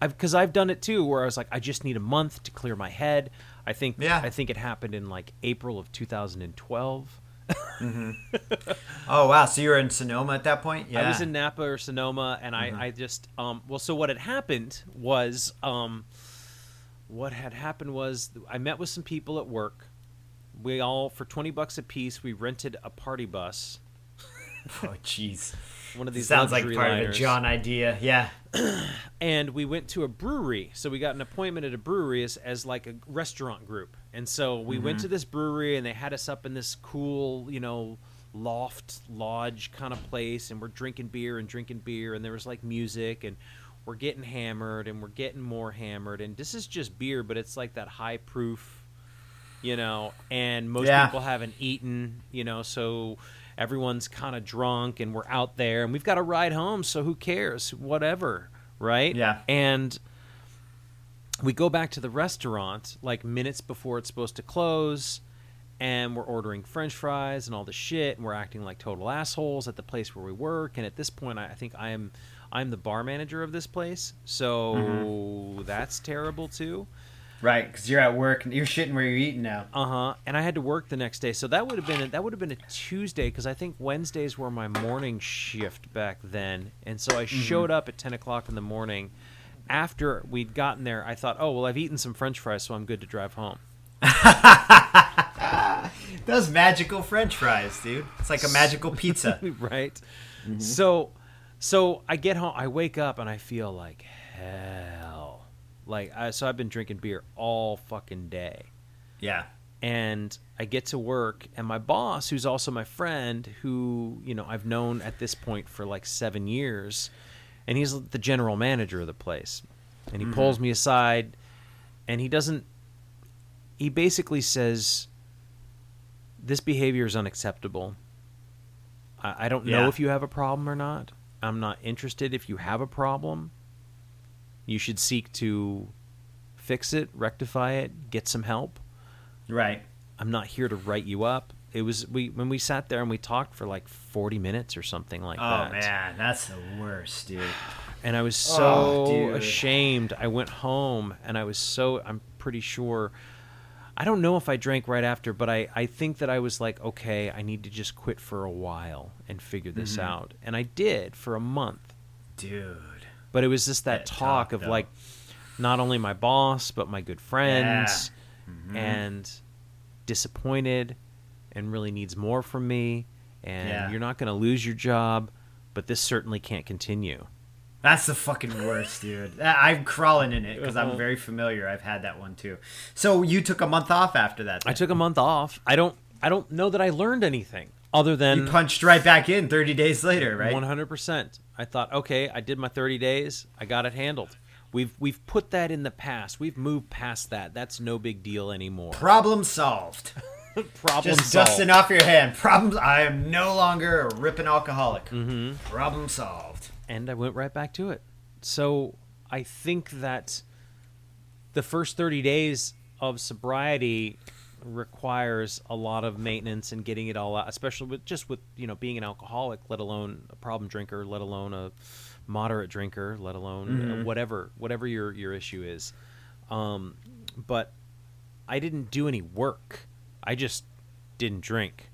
I've because I've done it too, where I was like, I just need a month to clear my head. I think Yeah. I think it happened in like April of 2012. [LAUGHS] Oh wow, so you were in Sonoma at that point? Yeah. I was in Napa or Sonoma, and I, I just um well, so what had happened was um what had happened was I met with some people at work. We all for twenty bucks a piece, we rented a party bus, [LAUGHS] Oh jeez. One of these Sounds like part of a. John idea. Yeah. [CLEARS THROAT] and we went to a brewery. So we got an appointment at a brewery as, as like a restaurant group. And so we went mm-hmm. to this brewery and they had us up in this cool, you know, loft lodge kind of place and we're drinking beer and drinking beer and there was like music and we're getting hammered and we're getting more hammered and this is just beer but it's like that high proof you know and most Yeah. people haven't eaten you know so everyone's kind of drunk and we're out there and we've got a ride home so who cares whatever right Yeah. and we go back to the restaurant like minutes before it's supposed to close and we're ordering french fries and all the shit and we're acting like total assholes at the place where we work and at this point i, I think i am i'm the bar manager of this place so Mm-hmm. that's terrible too Right, because you're at work and you're shitting where you're eating now. uh huh. And I had to work the next day, so that would have been a, that would have been a Tuesday because I think Wednesdays were my morning shift back then, and so I showed up at ten o'clock in the morning. After we'd gotten there, I thought, oh well, I've eaten some French fries, so I'm good to drive home. [LAUGHS] Those magical French fries, dude. It's like a magical pizza. [LAUGHS] right. So, so I get home, I wake up, and I feel like hell. Like I, so, I've been drinking beer all fucking day. yeah. and I get to work, and my boss, who's also my friend, who you know I've known at this point for like seven years, and he's the general manager of the place, and he mm-hmm. pulls me aside, and he doesn't. He basically says, "This behavior is unacceptable. I, I don't know Yeah. if you have a problem or not. I'm not interested if you have a problem. You should seek to fix it, rectify it, get some help." Right. I'm not here to write you up. It was we when we sat there and we talked for like 40 minutes or something like Oh that. Oh man, that's the worst, dude. And I was so Oh, ashamed. I went home and I was so I'm pretty sure I don't know if I drank right after, but I, I think that I was like, okay, I need to just quit for a while and figure this Mm-hmm. out. And I did for a month. Dude. But it was just that That talk, talk, of though. like not only my boss, but my good friends Mm-hmm. and disappointed and really needs more from me. And Yeah. you're not going to lose your job, but this certainly can't continue. That's the fucking worst, dude. [LAUGHS] I'm crawling in it because Uh-huh. I'm very familiar. I've had that one too. So you took a month off after that. I took a month off. I don't I don't know that I learned anything other than You punched right back in 30 days later, right? 100%. I thought, okay, I did my 30 days. I got it handled. We've we've put that in the past. We've moved past that. That's no big deal anymore. Problem solved. [LAUGHS] Problem Just solved. dusting off your hand. Problems. I am no longer a ripping alcoholic. Mm-hmm. Problem solved. and I went right back to it. So I think that the first 30 days of sobriety requires a lot of maintenance and getting it all out, especially with just with you know being an alcoholic, let alone a problem drinker, let alone a moderate drinker, let alone uh, whatever whatever your your issue is. Um, but I didn't do any work. I just didn't drink.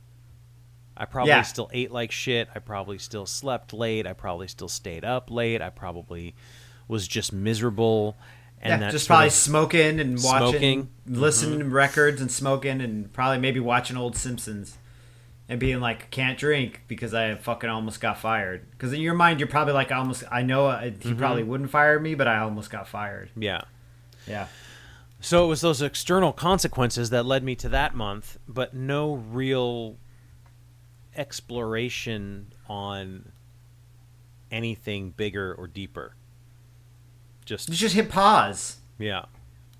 I probably Yeah. still ate like shit. I probably still slept late. I probably still stayed up late. I probably was just miserable. And yeah, just probably smoking and watching, Smoking. Mm-hmm. listening to records and smoking, and probably maybe watching old Simpsons, and being like, "Can't drink because I fucking almost got fired." Because in your mind, you're probably like, "I "Almost, I know uh, he Mm-hmm. probably wouldn't fire me, but I almost got fired." yeah. Yeah, So it was those external consequences that led me to that month, but no real exploration on anything bigger or deeper. Just you just hit pause. yeah.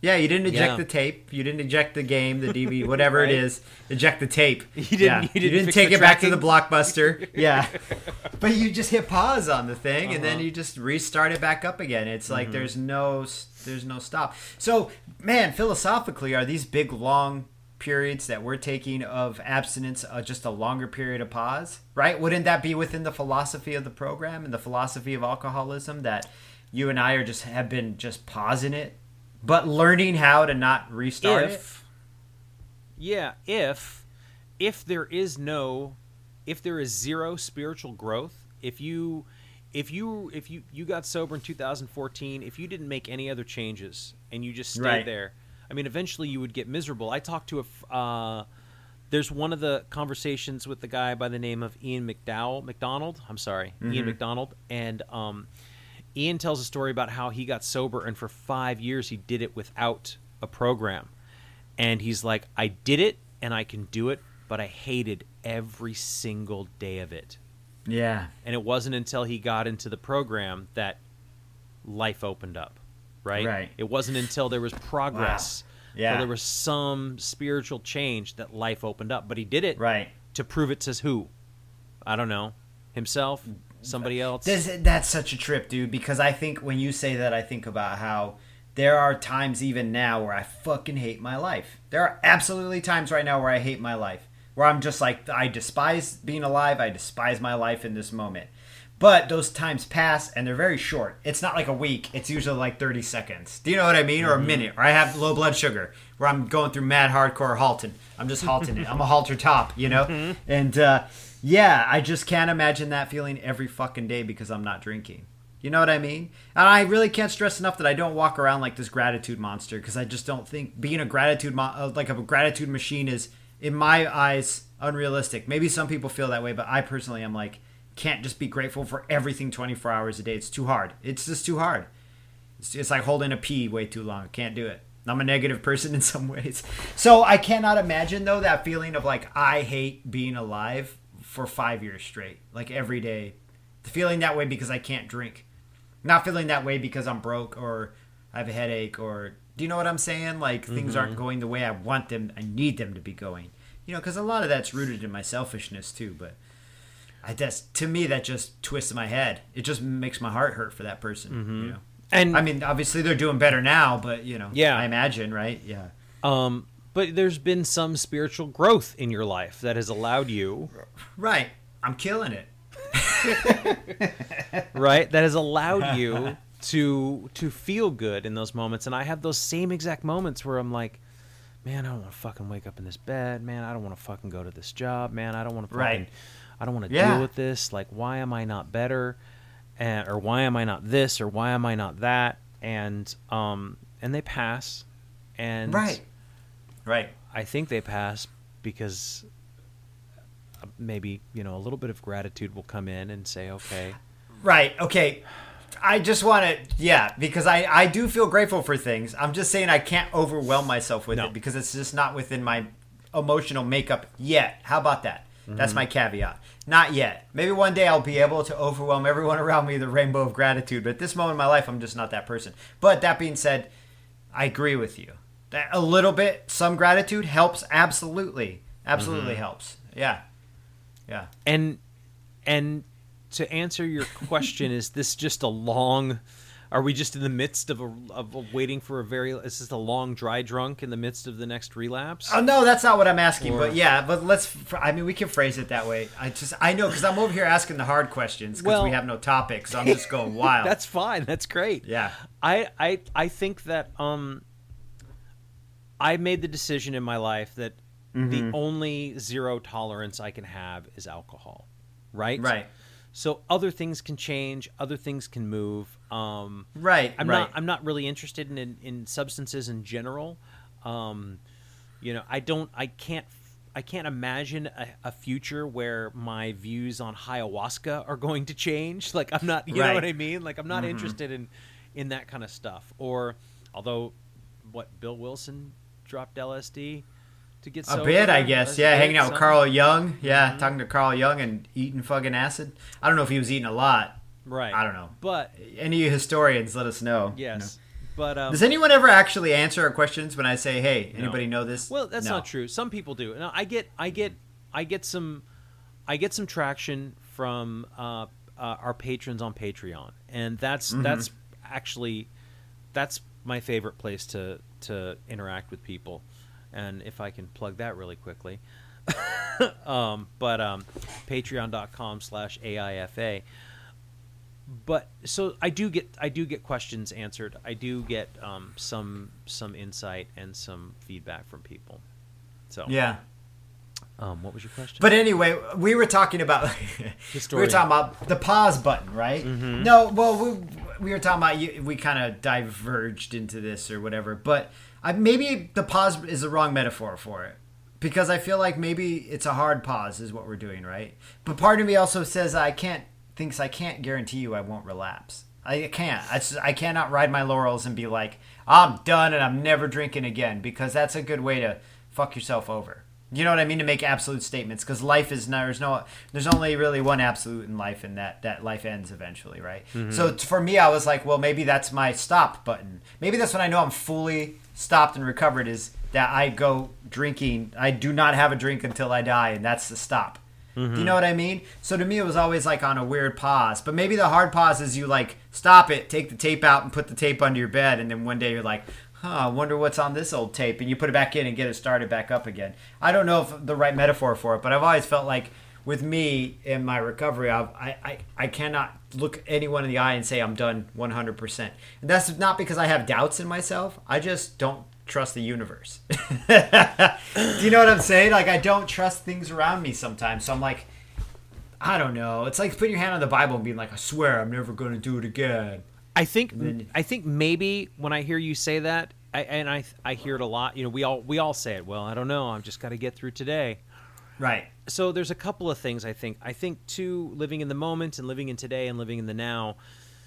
Yeah, you didn't eject Yeah. the tape. You didn't eject the game, the DVD, [LAUGHS] whatever Right. it is. Eject the tape. [LAUGHS] You didn't- Yeah. you didn't fix take the it back to the blockbuster. [LAUGHS] Yeah, but you just hit pause on the thing, and then Uh-huh. you just restart it back up again. It's like Mm-hmm. there's no there's no stop. So, man, philosophically, are these big long periods that we're taking of abstinence uh, just a longer period of pause, right? Wouldn't that be within the philosophy of the program and the philosophy of alcoholism that you and I are just have been just pausing it, but learning how to not restart it? if yeah if if there is no if there is zero spiritual growth if you if you if you you got sober in 2014 if you didn't make any other changes and you just stayed Right. there i mean eventually you would get miserable i talked to a uh, there's one of the conversations with the guy by the name of ian mcdowell mcdonald i'm sorry ian mcdonald and um, ian tells a story about how he got sober and for five years he did it without a program. And he's like i did it and i can do it but i hated every single day of it. Yeah, and it wasn't until he got into the program that life opened up right? Right. it wasn't until there was progress Yeah. until there was some spiritual change that life opened up. But he did it right. to prove it to who? I don't know. Himself somebody else This, that's such a trip, dude. Because I think when you say that, I think about how there are times even now where I fucking hate my life. There are absolutely times right now where I hate my life, where I'm just like, I despise being alive. I despise my life in this moment. But those times pass and they're very short. It's not like a week. It's usually like 30 seconds. Do you know what I mean? Or a minute. Or I have low blood sugar where I'm going through mad hardcore halting. I'm just halting it. I'm a halter top, you know? And uh, yeah, I just can't imagine that feeling every fucking day because I'm not drinking. You know what I mean? And I really can't stress enough that I don't walk around like this gratitude monster because I just don't think being a gratitude mo- uh, like a gratitude machine is in my eyes unrealistic. Maybe some people feel that way, but I personally am like can't just be grateful for everything 24 hours a day. It's too hard. It's just too hard. It's, it's like holding a pee way too long. Can't do it. I'm a negative person [LAUGHS] in some ways. So I cannot imagine though that feeling of like I hate being alive for 5 years straight. Like every day. Feeling that way because I can't drink. Not feeling that way because I'm broke or I have a headache or do you know what I'm saying? Like things aren't going the way I want them. I need them to be going. You know, cuz a lot of that's rooted in my selfishness too, but I just to me that just twists my head. It just makes my heart hurt for that person, you know. and I mean, obviously they're doing better now, but you know, Yeah. I imagine, right? Yeah, um but there's been some spiritual growth in your life that has allowed you right. I'm killing it. [LAUGHS] [LAUGHS] right? That has allowed you to to feel good in those moments. And i have those same exact moments where i'm like man i don't want to fucking wake up in this bed. Man i don't want to fucking go to this job. Man i don't want to fucking Right. i don't want to Yeah. deal with this. Like why am i not better? And or why am i not this? Or why am i not that? And um and they pass. And Right, right. i think they pass because uh, maybe you know a little bit of gratitude will come in and say okay Right. Okay. I just want to, yeah, because I I do feel grateful for things. I'm just saying I can't overwhelm myself with No. it because it's just not within my emotional makeup yet. How about that? That's my caveat. Not yet. Maybe one day I'll be able to overwhelm everyone around me with the rainbow of gratitude. But at this moment in my life, I'm just not that person. But that being said, I agree with you. That a little bit, some gratitude helps. Absolutely, absolutely helps. Yeah, yeah. and and to answer your [LAUGHS] question is this just a long are we just in the midst of a of a waiting for a very is this a long dry drunk in the midst of the next relapse Oh no, that's not what I'm asking. Or- but yeah, but let's. I mean, we can phrase it that way. I just, I know, because I'm over here asking the hard questions because Well- we have no topics so I'm just going [LAUGHS] wild. that's fine that's great yeah, I, I I think that um I made the decision in my life that Mm-hmm. the only zero tolerance I can have is alcohol. Right? right, So other things can change, other things can move. Um right. I'm right. not I'm not really interested in in, in substances in general. Um, you know, I don't I can't I can't imagine a, a future where my views on ayahuasca are going to change. [LAUGHS] Like I'm not you know what I mean? Like I'm not Mhm. interested in in that kind of stuff. Or although what Bill Wilson dropped LSD to get A bit, I guess. Yeah, hanging out with. Carl Jung. Yeah, Mhm. talking to Carl Jung and eating fucking acid. I don't know if he was eating a lot. Right. I don't know. But Any historians, let us know. you know. yes. But um, Does anyone ever actually answer our questions when I say, "Hey, No. anybody know this?" Well, that's No. not true. Some people do. No, I get, I get, I get some, I get some traction from uh, uh, our patrons on Patreon, and that's Mhm. that's actually that's my favorite place to to interact with people. and if I can plug that really quickly, [LAUGHS] um, but um, Patreon.com/slash AIFA. But so I do get I do get questions answered. I do get um, some some insight and some feedback from people. So Yeah. um, what was your question? But anyway, we were talking about [LAUGHS] we were talking about the pause button, right? Mm-hmm. No, well, we, we were talking about you, we kind of diverged into this or whatever. But I, maybe the pause is the wrong metaphor for it because I feel like maybe it's a hard pause is what we're doing, right? But part of me also says I can't thinks I can't guarantee you I won't relapse. I can't. I, just- I cannot ride my laurels and be like I'm done and I'm never drinking again because that's a good way to fuck yourself over. You know what I mean? To make absolute statements because life is no, there's no there's only really one absolute in life and that that life ends eventually, right? Mm-hmm. So for me, I was like, well, maybe that's my stop button. Maybe that's when I know I'm fully stopped and recovered is that I go drinking. I do not have a drink until I die, and that's the stop. Do you know what I mean? So to me, it was always like on a weird pause. But maybe the hard pause is you like stop it, take the tape out, and put the tape under your bed, and then one day you're like, huh, I wonder what's on this old tape, and you put it back in and get it started back up again. I don't know if the right metaphor for it, but I've always felt like with me in my recovery, I've, I, I I cannot look anyone in the eye and say I'm done 100. percent And that's not because I have doubts in myself. I just don't trust the universe. [LAUGHS] Do you know what I'm saying? Like I don't trust things around me sometimes. So I'm like, I don't know. It's like putting your hand on the Bible and being like, I swear I'm never going to do it again. I think then- I think maybe when I hear you say that, I, and I I hear it a lot. You know, we all we all say it. Well, I don't know. I've just got to get through today. Right. So there's a couple of things I think. I think too, living in the moment and living in today and living in the now,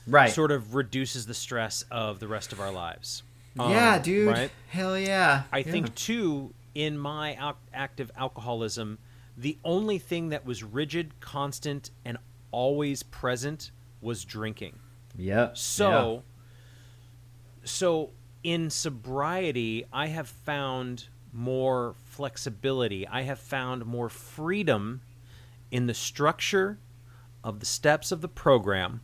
Right. sort of reduces the stress of the rest of our lives. Um, yeah, dude. Right. Hell yeah. I Yeah. think too, in my al- active alcoholism, the only thing that was rigid, constant, and always present was drinking. Yep. So, so in sobriety, I have found more flexibility. I have found more freedom in the structure of the steps of the program.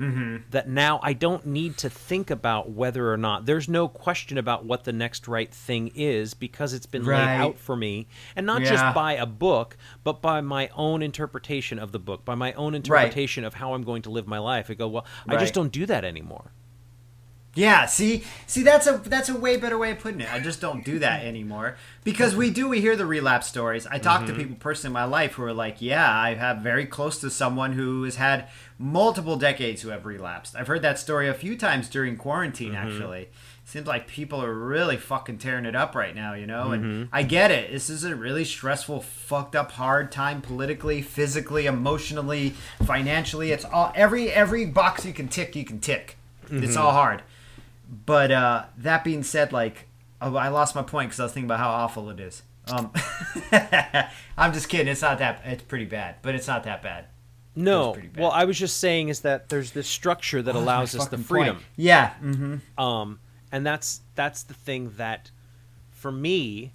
Mm-hmm. That now I don't need to think about whether or not there's no question about what the next right thing is because it's been Right. laid out for me, and not Yeah. just by a book, but by my own interpretation of the book, by my own interpretation of how I'm going to live my life. I go, well, I just don't do that anymore. Yeah, see, see, that's a that's a way better way of putting it. I just don't do that anymore because we do. We hear the relapse stories. I talk to mm-hmm. people personally in my life who are like, "Yeah, I have very close to someone who has had multiple decades who have relapsed." I've heard that story a few times during quarantine. Mm-hmm. Actually, seems like people are really fucking tearing it up right now. You know, and mm-hmm. I get it. This is a really stressful, fucked up, hard time politically, physically, emotionally, financially. It's all every every box you can tick, you can tick. It's all hard. But uh, that being said, like oh, I lost my point because I was thinking about how awful it is. Um, [LAUGHS] I'm just kidding. It's not that. It's pretty bad, but it's not that bad. No, bad. well, I was just saying is that there's this structure that allows us the freedom. point. Yeah. Mm-hmm. um, and that's that's the thing that for me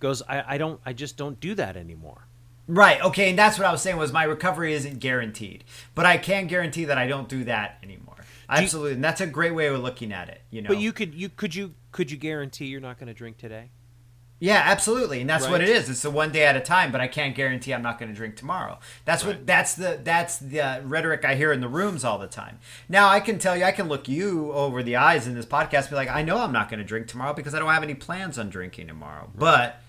goes I, I don't i just don't do that anymore Right. Okay. And that's what I was saying was my recovery isn't guaranteed, but I can guarantee that I don't do that anymore. Absolutely, and that's a great way of looking at it. You know. but you could you could you could you guarantee you're not going to drink today Yeah, absolutely, and that's what it is. It's a one day at a time, but I can't guarantee I'm not going to drink tomorrow. That's what that's the that's the uh, rhetoric I hear in the rooms all the time. Now I can tell you, I can look you over the eyes in this podcast, and be like, I know I'm not going to drink tomorrow because I don't have any plans on drinking tomorrow. But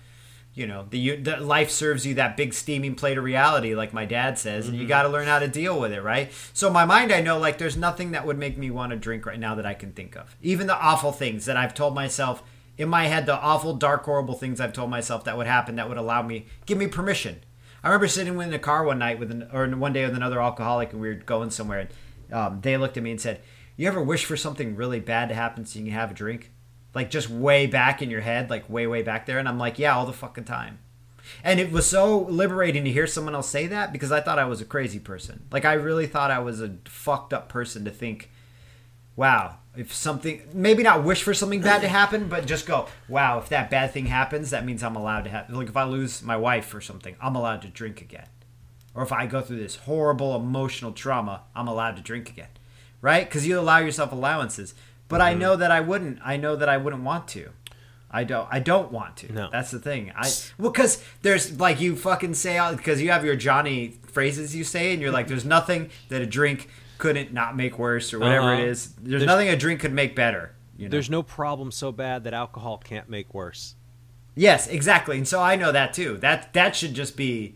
you know, the, the life serves you that big steaming plate of reality, like my dad says, and you got to learn how to deal with it, right? So my mind, I know like there's nothing that would make me want to drink right now that I can think of. Even the awful things that I've told myself in my head, the awful, dark, horrible things I've told myself that would happen that would allow me, give me permission. I remember sitting in the car one night with an, or one day with another alcoholic, and we were going somewhere, and um, they looked at me and said, "You ever wish for something really bad to happen so you can have a drink?" Like just way back in your head, like way, way back there. And I'm like, yeah, all the fucking time. And it was so liberating to hear someone else say that because I thought I was a crazy person. Like I really thought I was a fucked up person to think, wow, if something maybe not wish for something bad to happen, but just go, wow, if that bad thing happens, that means I'm allowed to have like if I lose my wife or something, I'm allowed to drink again. Or if I go through this horrible emotional trauma, I'm allowed to drink again. Right? Cuz you allow yourself allowances. But I know that I wouldn't. I know that I wouldn't want to. I don't. I don't want to. No. That's the thing. I well, because there's like you fucking say because you have your Johnny phrases you say, and you're like, there's nothing that a drink couldn't not make worse or whatever Uh-huh. it is. There's, There's- nothing a drink could make better. You know? There's no problem so bad that alcohol can't make worse. Yes, exactly. And so I know that too. That that should just be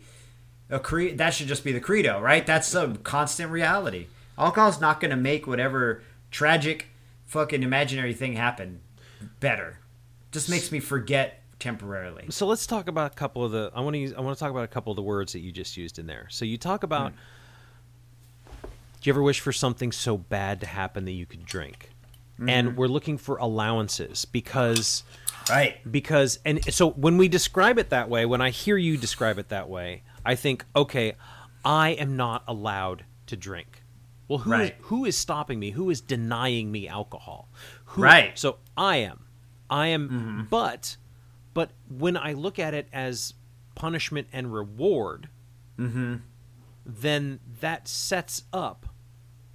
a cre- that should just be the credo, right? That's a constant reality. Alcohol's not going to make whatever tragic fucking imaginary thing happen better. Just makes me forget temporarily. So let's talk about a couple of the. I want to use. I want to talk about a couple of the words that you just used in there. So you talk about. Hmm. Do you ever wish for something so bad to happen that you could drink? And mm-hmm. we're looking for allowances because Right. because and so when we describe it that way, when I hear you describe it that way, I think, okay, I am not allowed to drink. Well, who is Right. who is stopping me? Who is denying me alcohol? Who, Right. So I am. I am but but when I look at it as punishment and reward, mm-hmm. then that sets up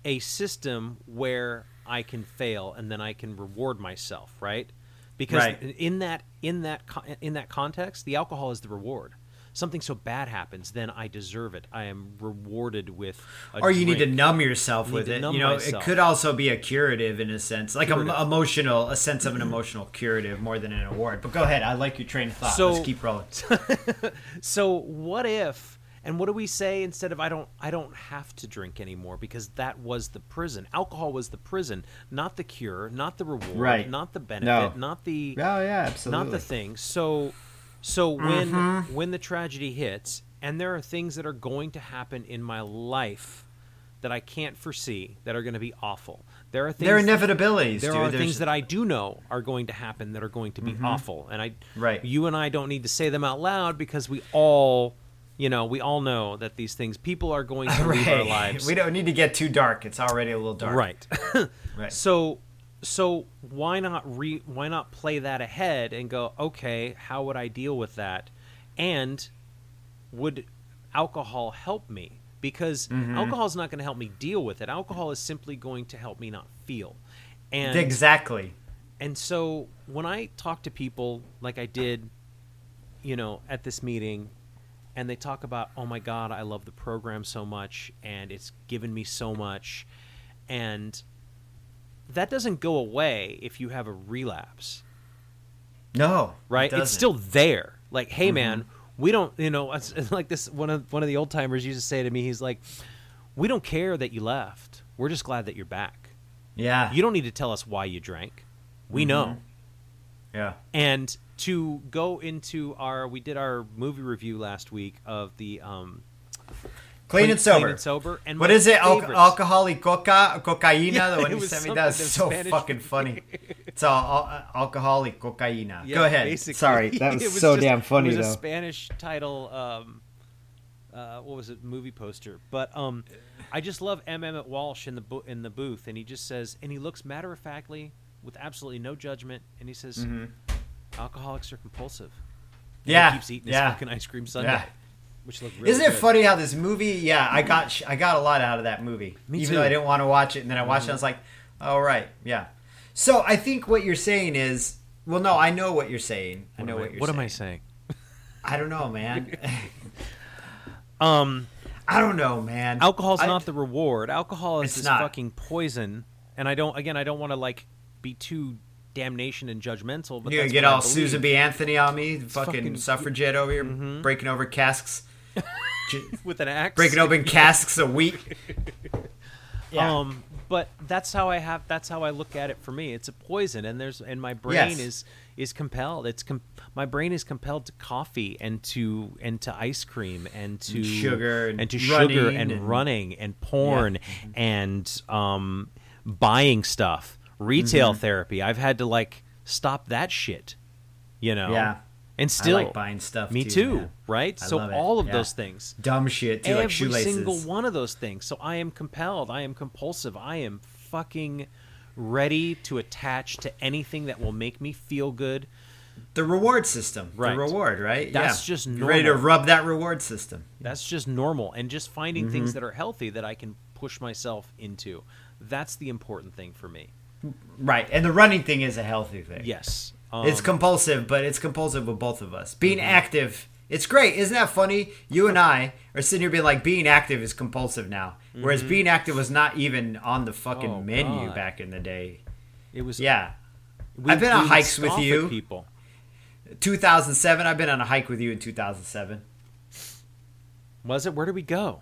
a system where I can fail and then I can reward myself, right? Because Right. in that in that in that context, the alcohol is the reward. Something so bad happens, then I deserve it. I am rewarded with. Or you need to numb yourself with it. You know, myself. it could also be a curative in a sense, like a emotional, a sense of an emotional curative more than an award. But go ahead, I like your train of thought. So- Let's keep rolling. [LAUGHS] So what if? And what do we say instead of I don't I don't have to drink anymore because that was the prison. Alcohol was the prison, not the cure, not the reward, Right. not the benefit, No. not the Oh yeah, absolutely. not the thing. So, so when mm-hmm. when the tragedy hits, and there are things that are going to happen in my life that I can't foresee that are going to be awful. There are things. There are inevitabilities. there dude. are There's- things that I do know are going to happen that are going to be mm-hmm. awful, and I, Right. You and I don't need to say them out loud because we all, you know, we all know that these things. People are going to [LAUGHS] leave our right. lives. We don't need to get too dark. It's already a little dark. Right. [LAUGHS] Right. So so why not re why not play that ahead and go, okay, how would I deal with that? And would alcohol help me? Because Mm-hmm. alcohol is not going to help me deal with it. Alcohol is simply going to help me not feel. And Exactly. and so when I talk to people like I did, you know, at this meeting, and they talk about, oh my God, I love the program so much, and it's given me so much, and that doesn't go away if you have a relapse, No. right? it It's still there. Like, hey man, we don't, you know, it's, [LAUGHS] it's like this. One of one of the old timers used to say to me, he's like, we don't care that you left. We're just glad that you're back. Yeah. You don't need to tell us why you drank. We Mm-hmm. know. yeah. and to go into our we did our movie review last week of the um Clean and sober. Clean and sober and What my is it? Al- alcoholic coca, cocaína. Yeah, the one it you sent me. That's so Spanish. fucking funny. It's all al- alcoholic cocaína. Yeah, Go ahead. basically. Sorry, that [LAUGHS] was, It so just- damn funny it was though. a spanish title um uh, what was it movie poster but um i just love M. Emmet Walsh in the bo- in the booth and he just says and he looks matter of factly with absolutely no judgment and he says alcoholics are compulsive And Mm-hmm. Yeah, he keeps eating yeah. his fucking ice cream sundae Yeah. Which looked really Isn't it good. funny how this movie? Yeah, I got I got a lot out of that movie. Me Even too. though I didn't want to watch it, and then I watched it, I was like, "Oh right, yeah." So I think what you're saying is, well, no, I know what you're saying. I know am I, what you're what saying. am i saying [LAUGHS] I don't know, man. [LAUGHS] um I don't know, man. alcohol's I- not the reward. Alcohol is this not. fucking poison, and I don't. Again, I don't want to like be too damnation and judgmental. But that's get all. Susan B. Anthony on me, fucking, fucking- Mm-hmm. suffragette over here, breaking over casks, with an axe. breaking open casks of wheat. Yeah. Um, but that's how I have. That's how I look at it. For me, it's a poison, and there's and my brain Yes. is is compelled. It's com- my brain is compelled to coffee and to and to ice cream and to sugar and and to sugar and, and- running and porn and um buying stuff. Retail Mm-hmm. therapy. I've had to like stop that shit. You know. Yeah. And still, I like buying stuff. me too, too. Right. I so all of yeah. those things Dumb shit too, every like shoelaces. single one of those things. So I am compelled. I am compulsive. I am fucking ready to attach to anything that will make me feel good. The reward system. Right. The reward, right? That's yeah. just You're ready to rub that reward system. That's just normal. And just finding things Mm-hmm. that are healthy that I can push myself into. That's the important thing for me. Right. And the running thing is a healthy thing. Yes. It's Um, compulsive, but it's compulsive with both of us. Being Mm-hmm. active, it's great. Isn't that funny? You and I are sitting here being like, being active is compulsive now. Whereas being active was not even on the fucking Mm-hmm. Oh, menu God. back in the day. It was Yeah. we- I've been on hikes with you. people. 2007, I've been on a hike with you in 2007. Was it? Where did we go?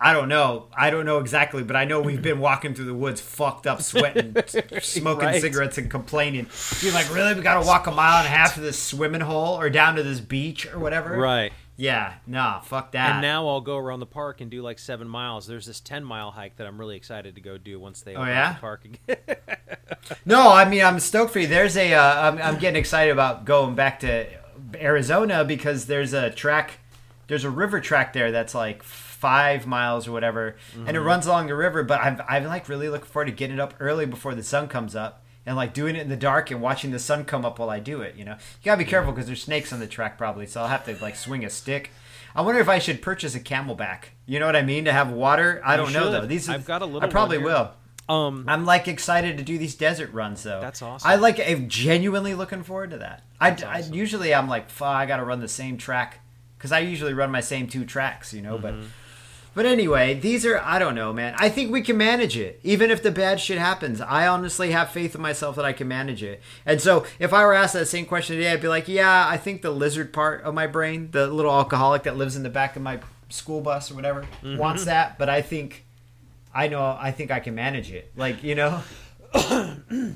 I don't know. I don't know exactly, but I know we've been walking through the woods, fucked up, sweating, [LAUGHS] smoking Right. cigarettes, and complaining. Being like, really, we got to walk a mile and a half to this swimming hole or down to this beach or whatever. Right. Yeah. Nah. Fuck that. And now I'll go around the park and do like seven miles. There's this ten mile hike that I'm really excited to go do once they Oh, open up yeah? the park again. [LAUGHS] No, I mean I'm stoked for you. There's a uh, I'm, I'm getting excited about going back to Arizona because there's a track, there's a river track there that's like five miles or whatever, and it runs along the river. But I'm I'm like really looking forward to getting it up early before the sun comes up and like doing it in the dark and watching the sun come up while I do it. You know, you gotta be careful because there's snakes on the track probably, so I'll have to like swing a stick. I wonder if I should purchase a camelback. You know what I mean? To have water. I You don't know though. These I've got a little I probably will. um, I'm like excited to do these desert runs though. That's awesome. I like. I'm genuinely looking forward to that. I, I usually I'm like, I got to run the same track because I usually run my same two tracks, you know. Mm-hmm. but anyway, these are I don't know, man. I think we can manage it, even if the bad shit happens. I honestly have faith in myself that I can manage it. And so if I were asked that same question today, I'd be like, yeah, I think the lizard part of my brain, the little alcoholic that lives in the back of my school bus or whatever, Mm-hmm. wants that. But I think. I know. I think I can manage it. Like you know, [CLEARS THROAT]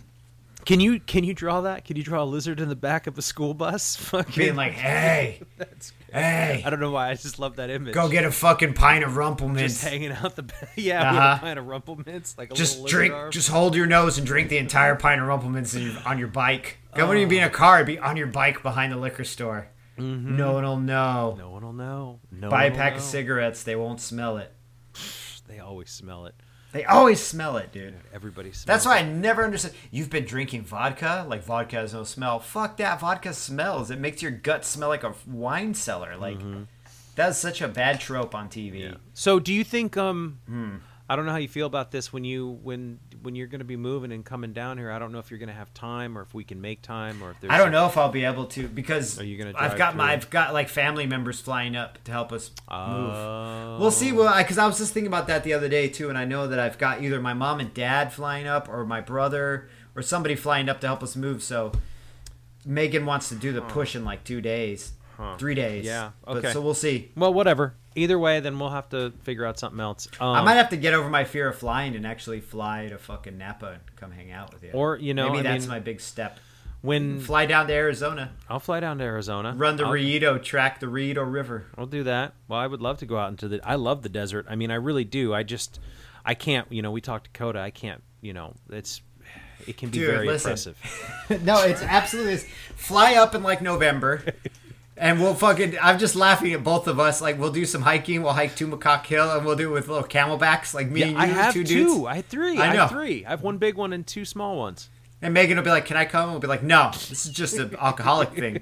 can you can you draw that? Can you draw a lizard in the back of a school bus? [LAUGHS] Fucking, being like, "Hey, [LAUGHS] That's, hey, I don't know why. I just love that image. go get a fucking pint of Rumple Minze. just hanging out the back. [LAUGHS] Yeah, with Uh-huh. a pint of Rumple Minze. like a Just drink. arm. Just hold your nose and drink the entire pint of Rumple Minze your, on your bike. That wouldn't even be in a car. It'd be on your bike behind the liquor store. No one will know. No one will know. No Buy a pack know. of cigarettes. They won't smell it. They always smell it. They always smell it, dude. Everybody smells. That's why I never understood. You've been drinking vodka, like vodka has no smell. Fuck that. Vodka smells. It makes your gut smell like a wine cellar. Like that's such a bad trope on TV. Yeah. So, do you think? Um, Hmm. I don't know how you feel about this when you when when you're going to be moving and coming down here. I don't know if you're going to have time or if we can make time or if there's. I don't know if I'll be able to because Are you gonna I've got my? I've got like family members flying up to help us move. Oh. We'll see. Well, because I was just thinking about that the other day too, and I know that I've got either my mom and dad flying up, or my brother, or somebody flying up to help us move. So Megan wants to do the push in like two days, Huh. three days. Yeah, But, okay. so we'll see. Well, whatever. Either way, then we'll have to figure out something else. Um, I might have to get over my fear of flying and actually fly to fucking Napa and come hang out with you. Or you know, maybe I that's mean, my big step. when Fly down to Arizona, I'll fly down to Arizona, run the I'll, track, the Rito River. I'll do that. Well, I would love to go out into the. I love the desert. I mean, I really do. I just, I can't. You know, we talked to Coda. I can't. You know, it's, it can be Dude, very listen. impressive. [LAUGHS] no, it's absolutely fly up in like November. [LAUGHS] And we'll fucking. I'm just laughing at both of us. Like we'll do some hiking. We'll hike to Macaque Hill, and we'll do it with little camelbacks, like me Yeah, and you, I have two two. dudes. I have three. I I, know. have three. I have one big one and two small ones. And Megan will be like, "Can I come?" We'll be like, "No, this is just an alcoholic thing.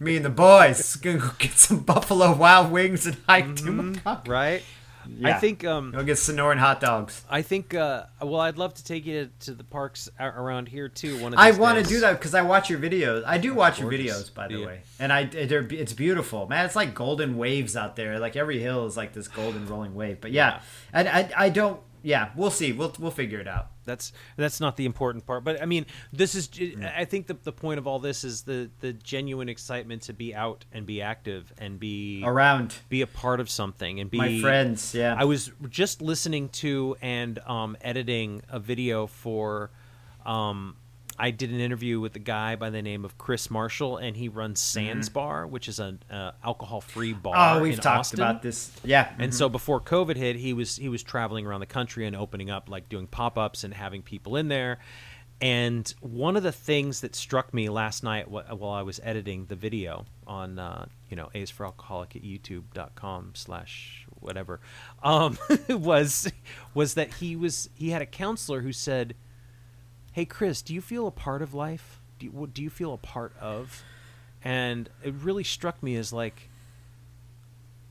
Me and the boys gonna go get some Buffalo Wild Wings and hike mm-hmm. to Macaque. Right. I think. Um. Go get Sonoran hot dogs. I think. Uh. Well, I'd love to take you to, to the parks around here too. One of I want to do that because I watch your videos. I do watch your videos, by the Yeah. way, and I they're, it's beautiful, man. It's like golden waves out there. Like every hill is like this golden rolling wave. But yeah, and I, I don't. Yeah, we'll see. We'll we'll figure it out. That's that's not the important part, but I mean, this is. Mm. I think the the point of all this is the the genuine excitement to be out and be active and be Around be a part of something and be my friends, yeah. I was just listening to and um, editing a video for. Um, I did an interview with a guy by the name of Chris Marshall, and he runs Sans Bar, which is an uh, alcohol-free bar. Mm-hmm. oh, we've talked Austin. about this. Yeah, And so before COVID hit, he was he was traveling around the country and opening up like doing pop ups and having people in there. And one of the things that struck me last night while I was editing the video on uh, you know A's for Alcoholic at YouTube.com slash whatever um, [LAUGHS] was was that he was he had a counselor who said, "Hey Chris, do you feel a part of life? Do you, what do you feel a part of?" And it really struck me as like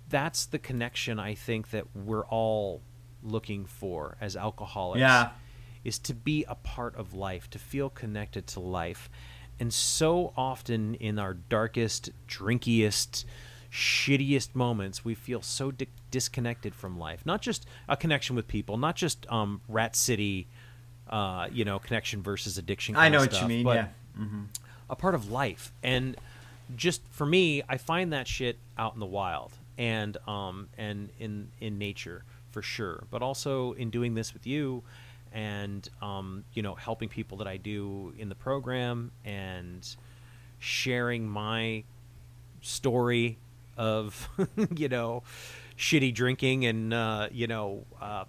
that's the connection I think that we're all looking for as alcoholics. Yeah. Is to be a part of life, to feel connected to life. And so often in our darkest, drinkiest, shittiest moments, we feel so di- disconnected from life. Not just a connection with people, not just um, Rat City, uh, you know, connection versus addiction. I know what you stuff, mean. but Yeah. a part of life. And just for me, I find that shit out in the wild and um and in in nature for sure. But also in doing this with you and um you know helping people that I do in the program and sharing my story of [LAUGHS] you know shitty drinking and uh, you know uh,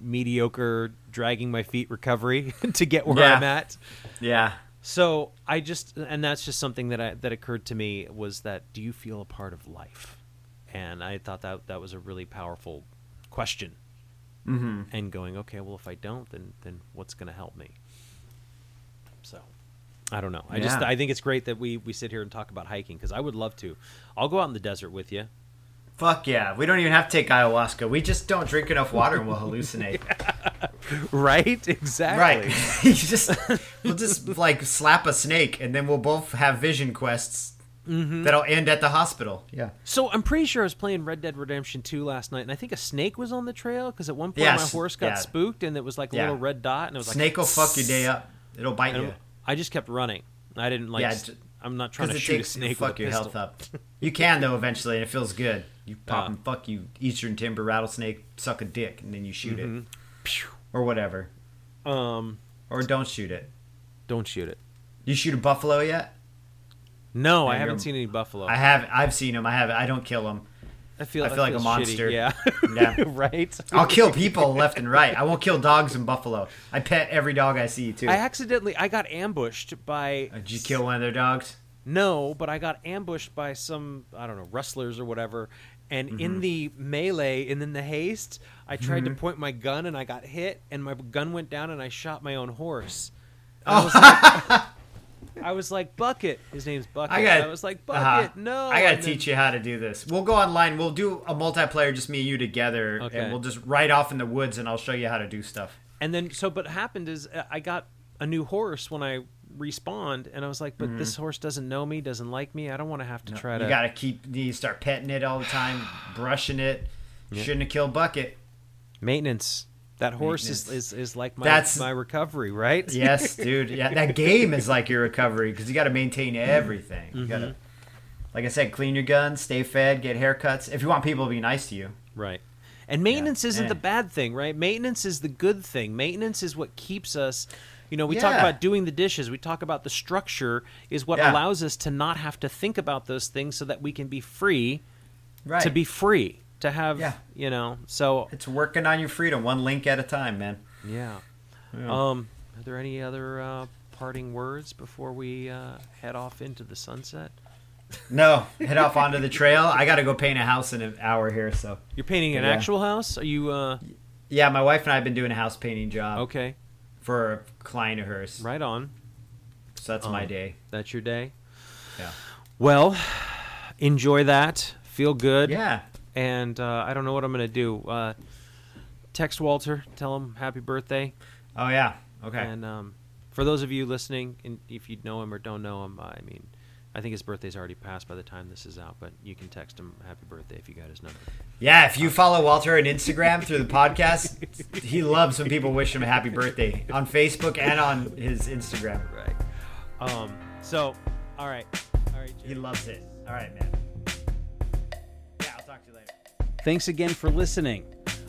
mediocre dragging my feet recovery [LAUGHS] to get where Yeah. I'm at. Yeah. So I just, and that's just something that I, that occurred to me was that do you feel a part of life? And I thought that that was a really powerful question. Mm-hmm. And going, okay, well, if I don't, then then what's going to help me? So, I don't know. I just I think it's great that we we sit here and talk about hiking because I would love to. I'll go out in the desert with you. Fuck yeah. We don't even have to take ayahuasca. We just don't drink enough water and we'll hallucinate. [LAUGHS] Right? Exactly. Right. [LAUGHS] you just we'll just like slap a snake and then we'll both have vision quests Mm-hmm. that'll end at the hospital. Yeah. So I'm pretty sure I was playing Red Dead Redemption 2 last night, and I think a snake was on the trail because at one point Yes, my horse got yeah. spooked, and it was like a Yeah. little red dot, and it was like Snake will fuck your day up. It'll bite you. I just kept running. I didn't like. Yeah, I'm not trying to shoot a snake fuck with your health up. You can though eventually, and it feels good. You pop Ah. and fuck you eastern timber rattlesnake, suck a dick, and then you shoot Mm-hmm. it, or whatever, Um, or don't shoot it. don't shoot it. You shoot a buffalo yet? No, I haven't seen any buffalo. I have. I've seen them. I have. I don't kill them. I feel. I feel like a monster. Shitty. Yeah. [LAUGHS] Yeah. [LAUGHS] right. I'll kill people left and right. I won't kill dogs and buffalo. I pet every dog I see too. I accidentally. I got ambushed by. Did you kill one of their dogs? No, but I got ambushed by some I don't know rustlers or whatever. And Mm-hmm. in the melee and in the haste, I tried to point my gun and I got hit, and my gun went down and I shot my own horse. I was like, [LAUGHS] I was like Bucket. His name's Bucket. I I, was like Uh-huh. Bucket. No, I gotta then- teach you how to do this. We'll go online. We'll do a multiplayer, just me and you together, Okay. and we'll just ride off in the woods, and I'll show you how to do stuff. And then so, but happened is uh, I got a new horse when I respawned, and I was like, but this horse doesn't know me, doesn't like me. I don't want to have to try to. Mm-hmm. You gotta keep. You start petting it all the time, [SIGHS] brushing it. Shouldn't have killed Bucket. maintenance. That horse is, Maintenance. is, is like my That's- my recovery, right? Yes, [LAUGHS] dude. Yeah, that game is like your recovery because you got to maintain everything. You gotta, Mm-hmm. like I said, clean your guns, stay fed, get haircuts. If you want people to be nice to you, Right. And maintenance isn't eh. the bad thing, right? Maintenance is the good thing. Maintenance is what keeps us. You know, we talk about doing the dishes. We talk about the structure is what Yeah. allows us to not have to think about those things so that we can be free right? to be free, to have, Yeah. you know. So, It's working on your freedom, one link at a time, man. yeah. Yeah. Um, are there any other uh, parting words before we uh, head off into the sunset? No, head off onto the trail. I got to go paint a house in an hour here. So You're painting an Yeah. actual house? Are you uh yeah, my wife and I have been doing a house painting job okay, for a client of hers. right on. So that's my Um, day. That's your day? Yeah. Well, enjoy that. Feel good. Yeah. And uh, I don't know what I'm going to do. Uh, text Walter, tell him happy birthday. Oh yeah. Okay. And um, for those of you listening, and if you know him or don't know him, I mean, I think his birthday's already passed by the time this is out, but you can text him happy birthday if you got his number. yeah. If you follow Walter on Instagram through the podcast, he loves when people wish him a happy birthday on Facebook and on his Instagram. Right. Um. So, all right. All right. He loves it. All right, man. Yeah, I'll talk to you later. Thanks again for listening.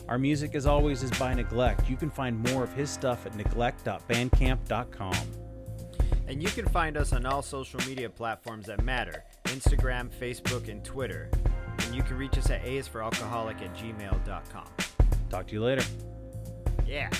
Our music, as always, is by Neglect. You can find more of his stuff at neglect.bandcamp.com. And you can find us on all social media platforms that matter Instagram, Facebook, and Twitter. And you can reach us at aisforalcoholic at gmail.com. Talk to you later. Yeah.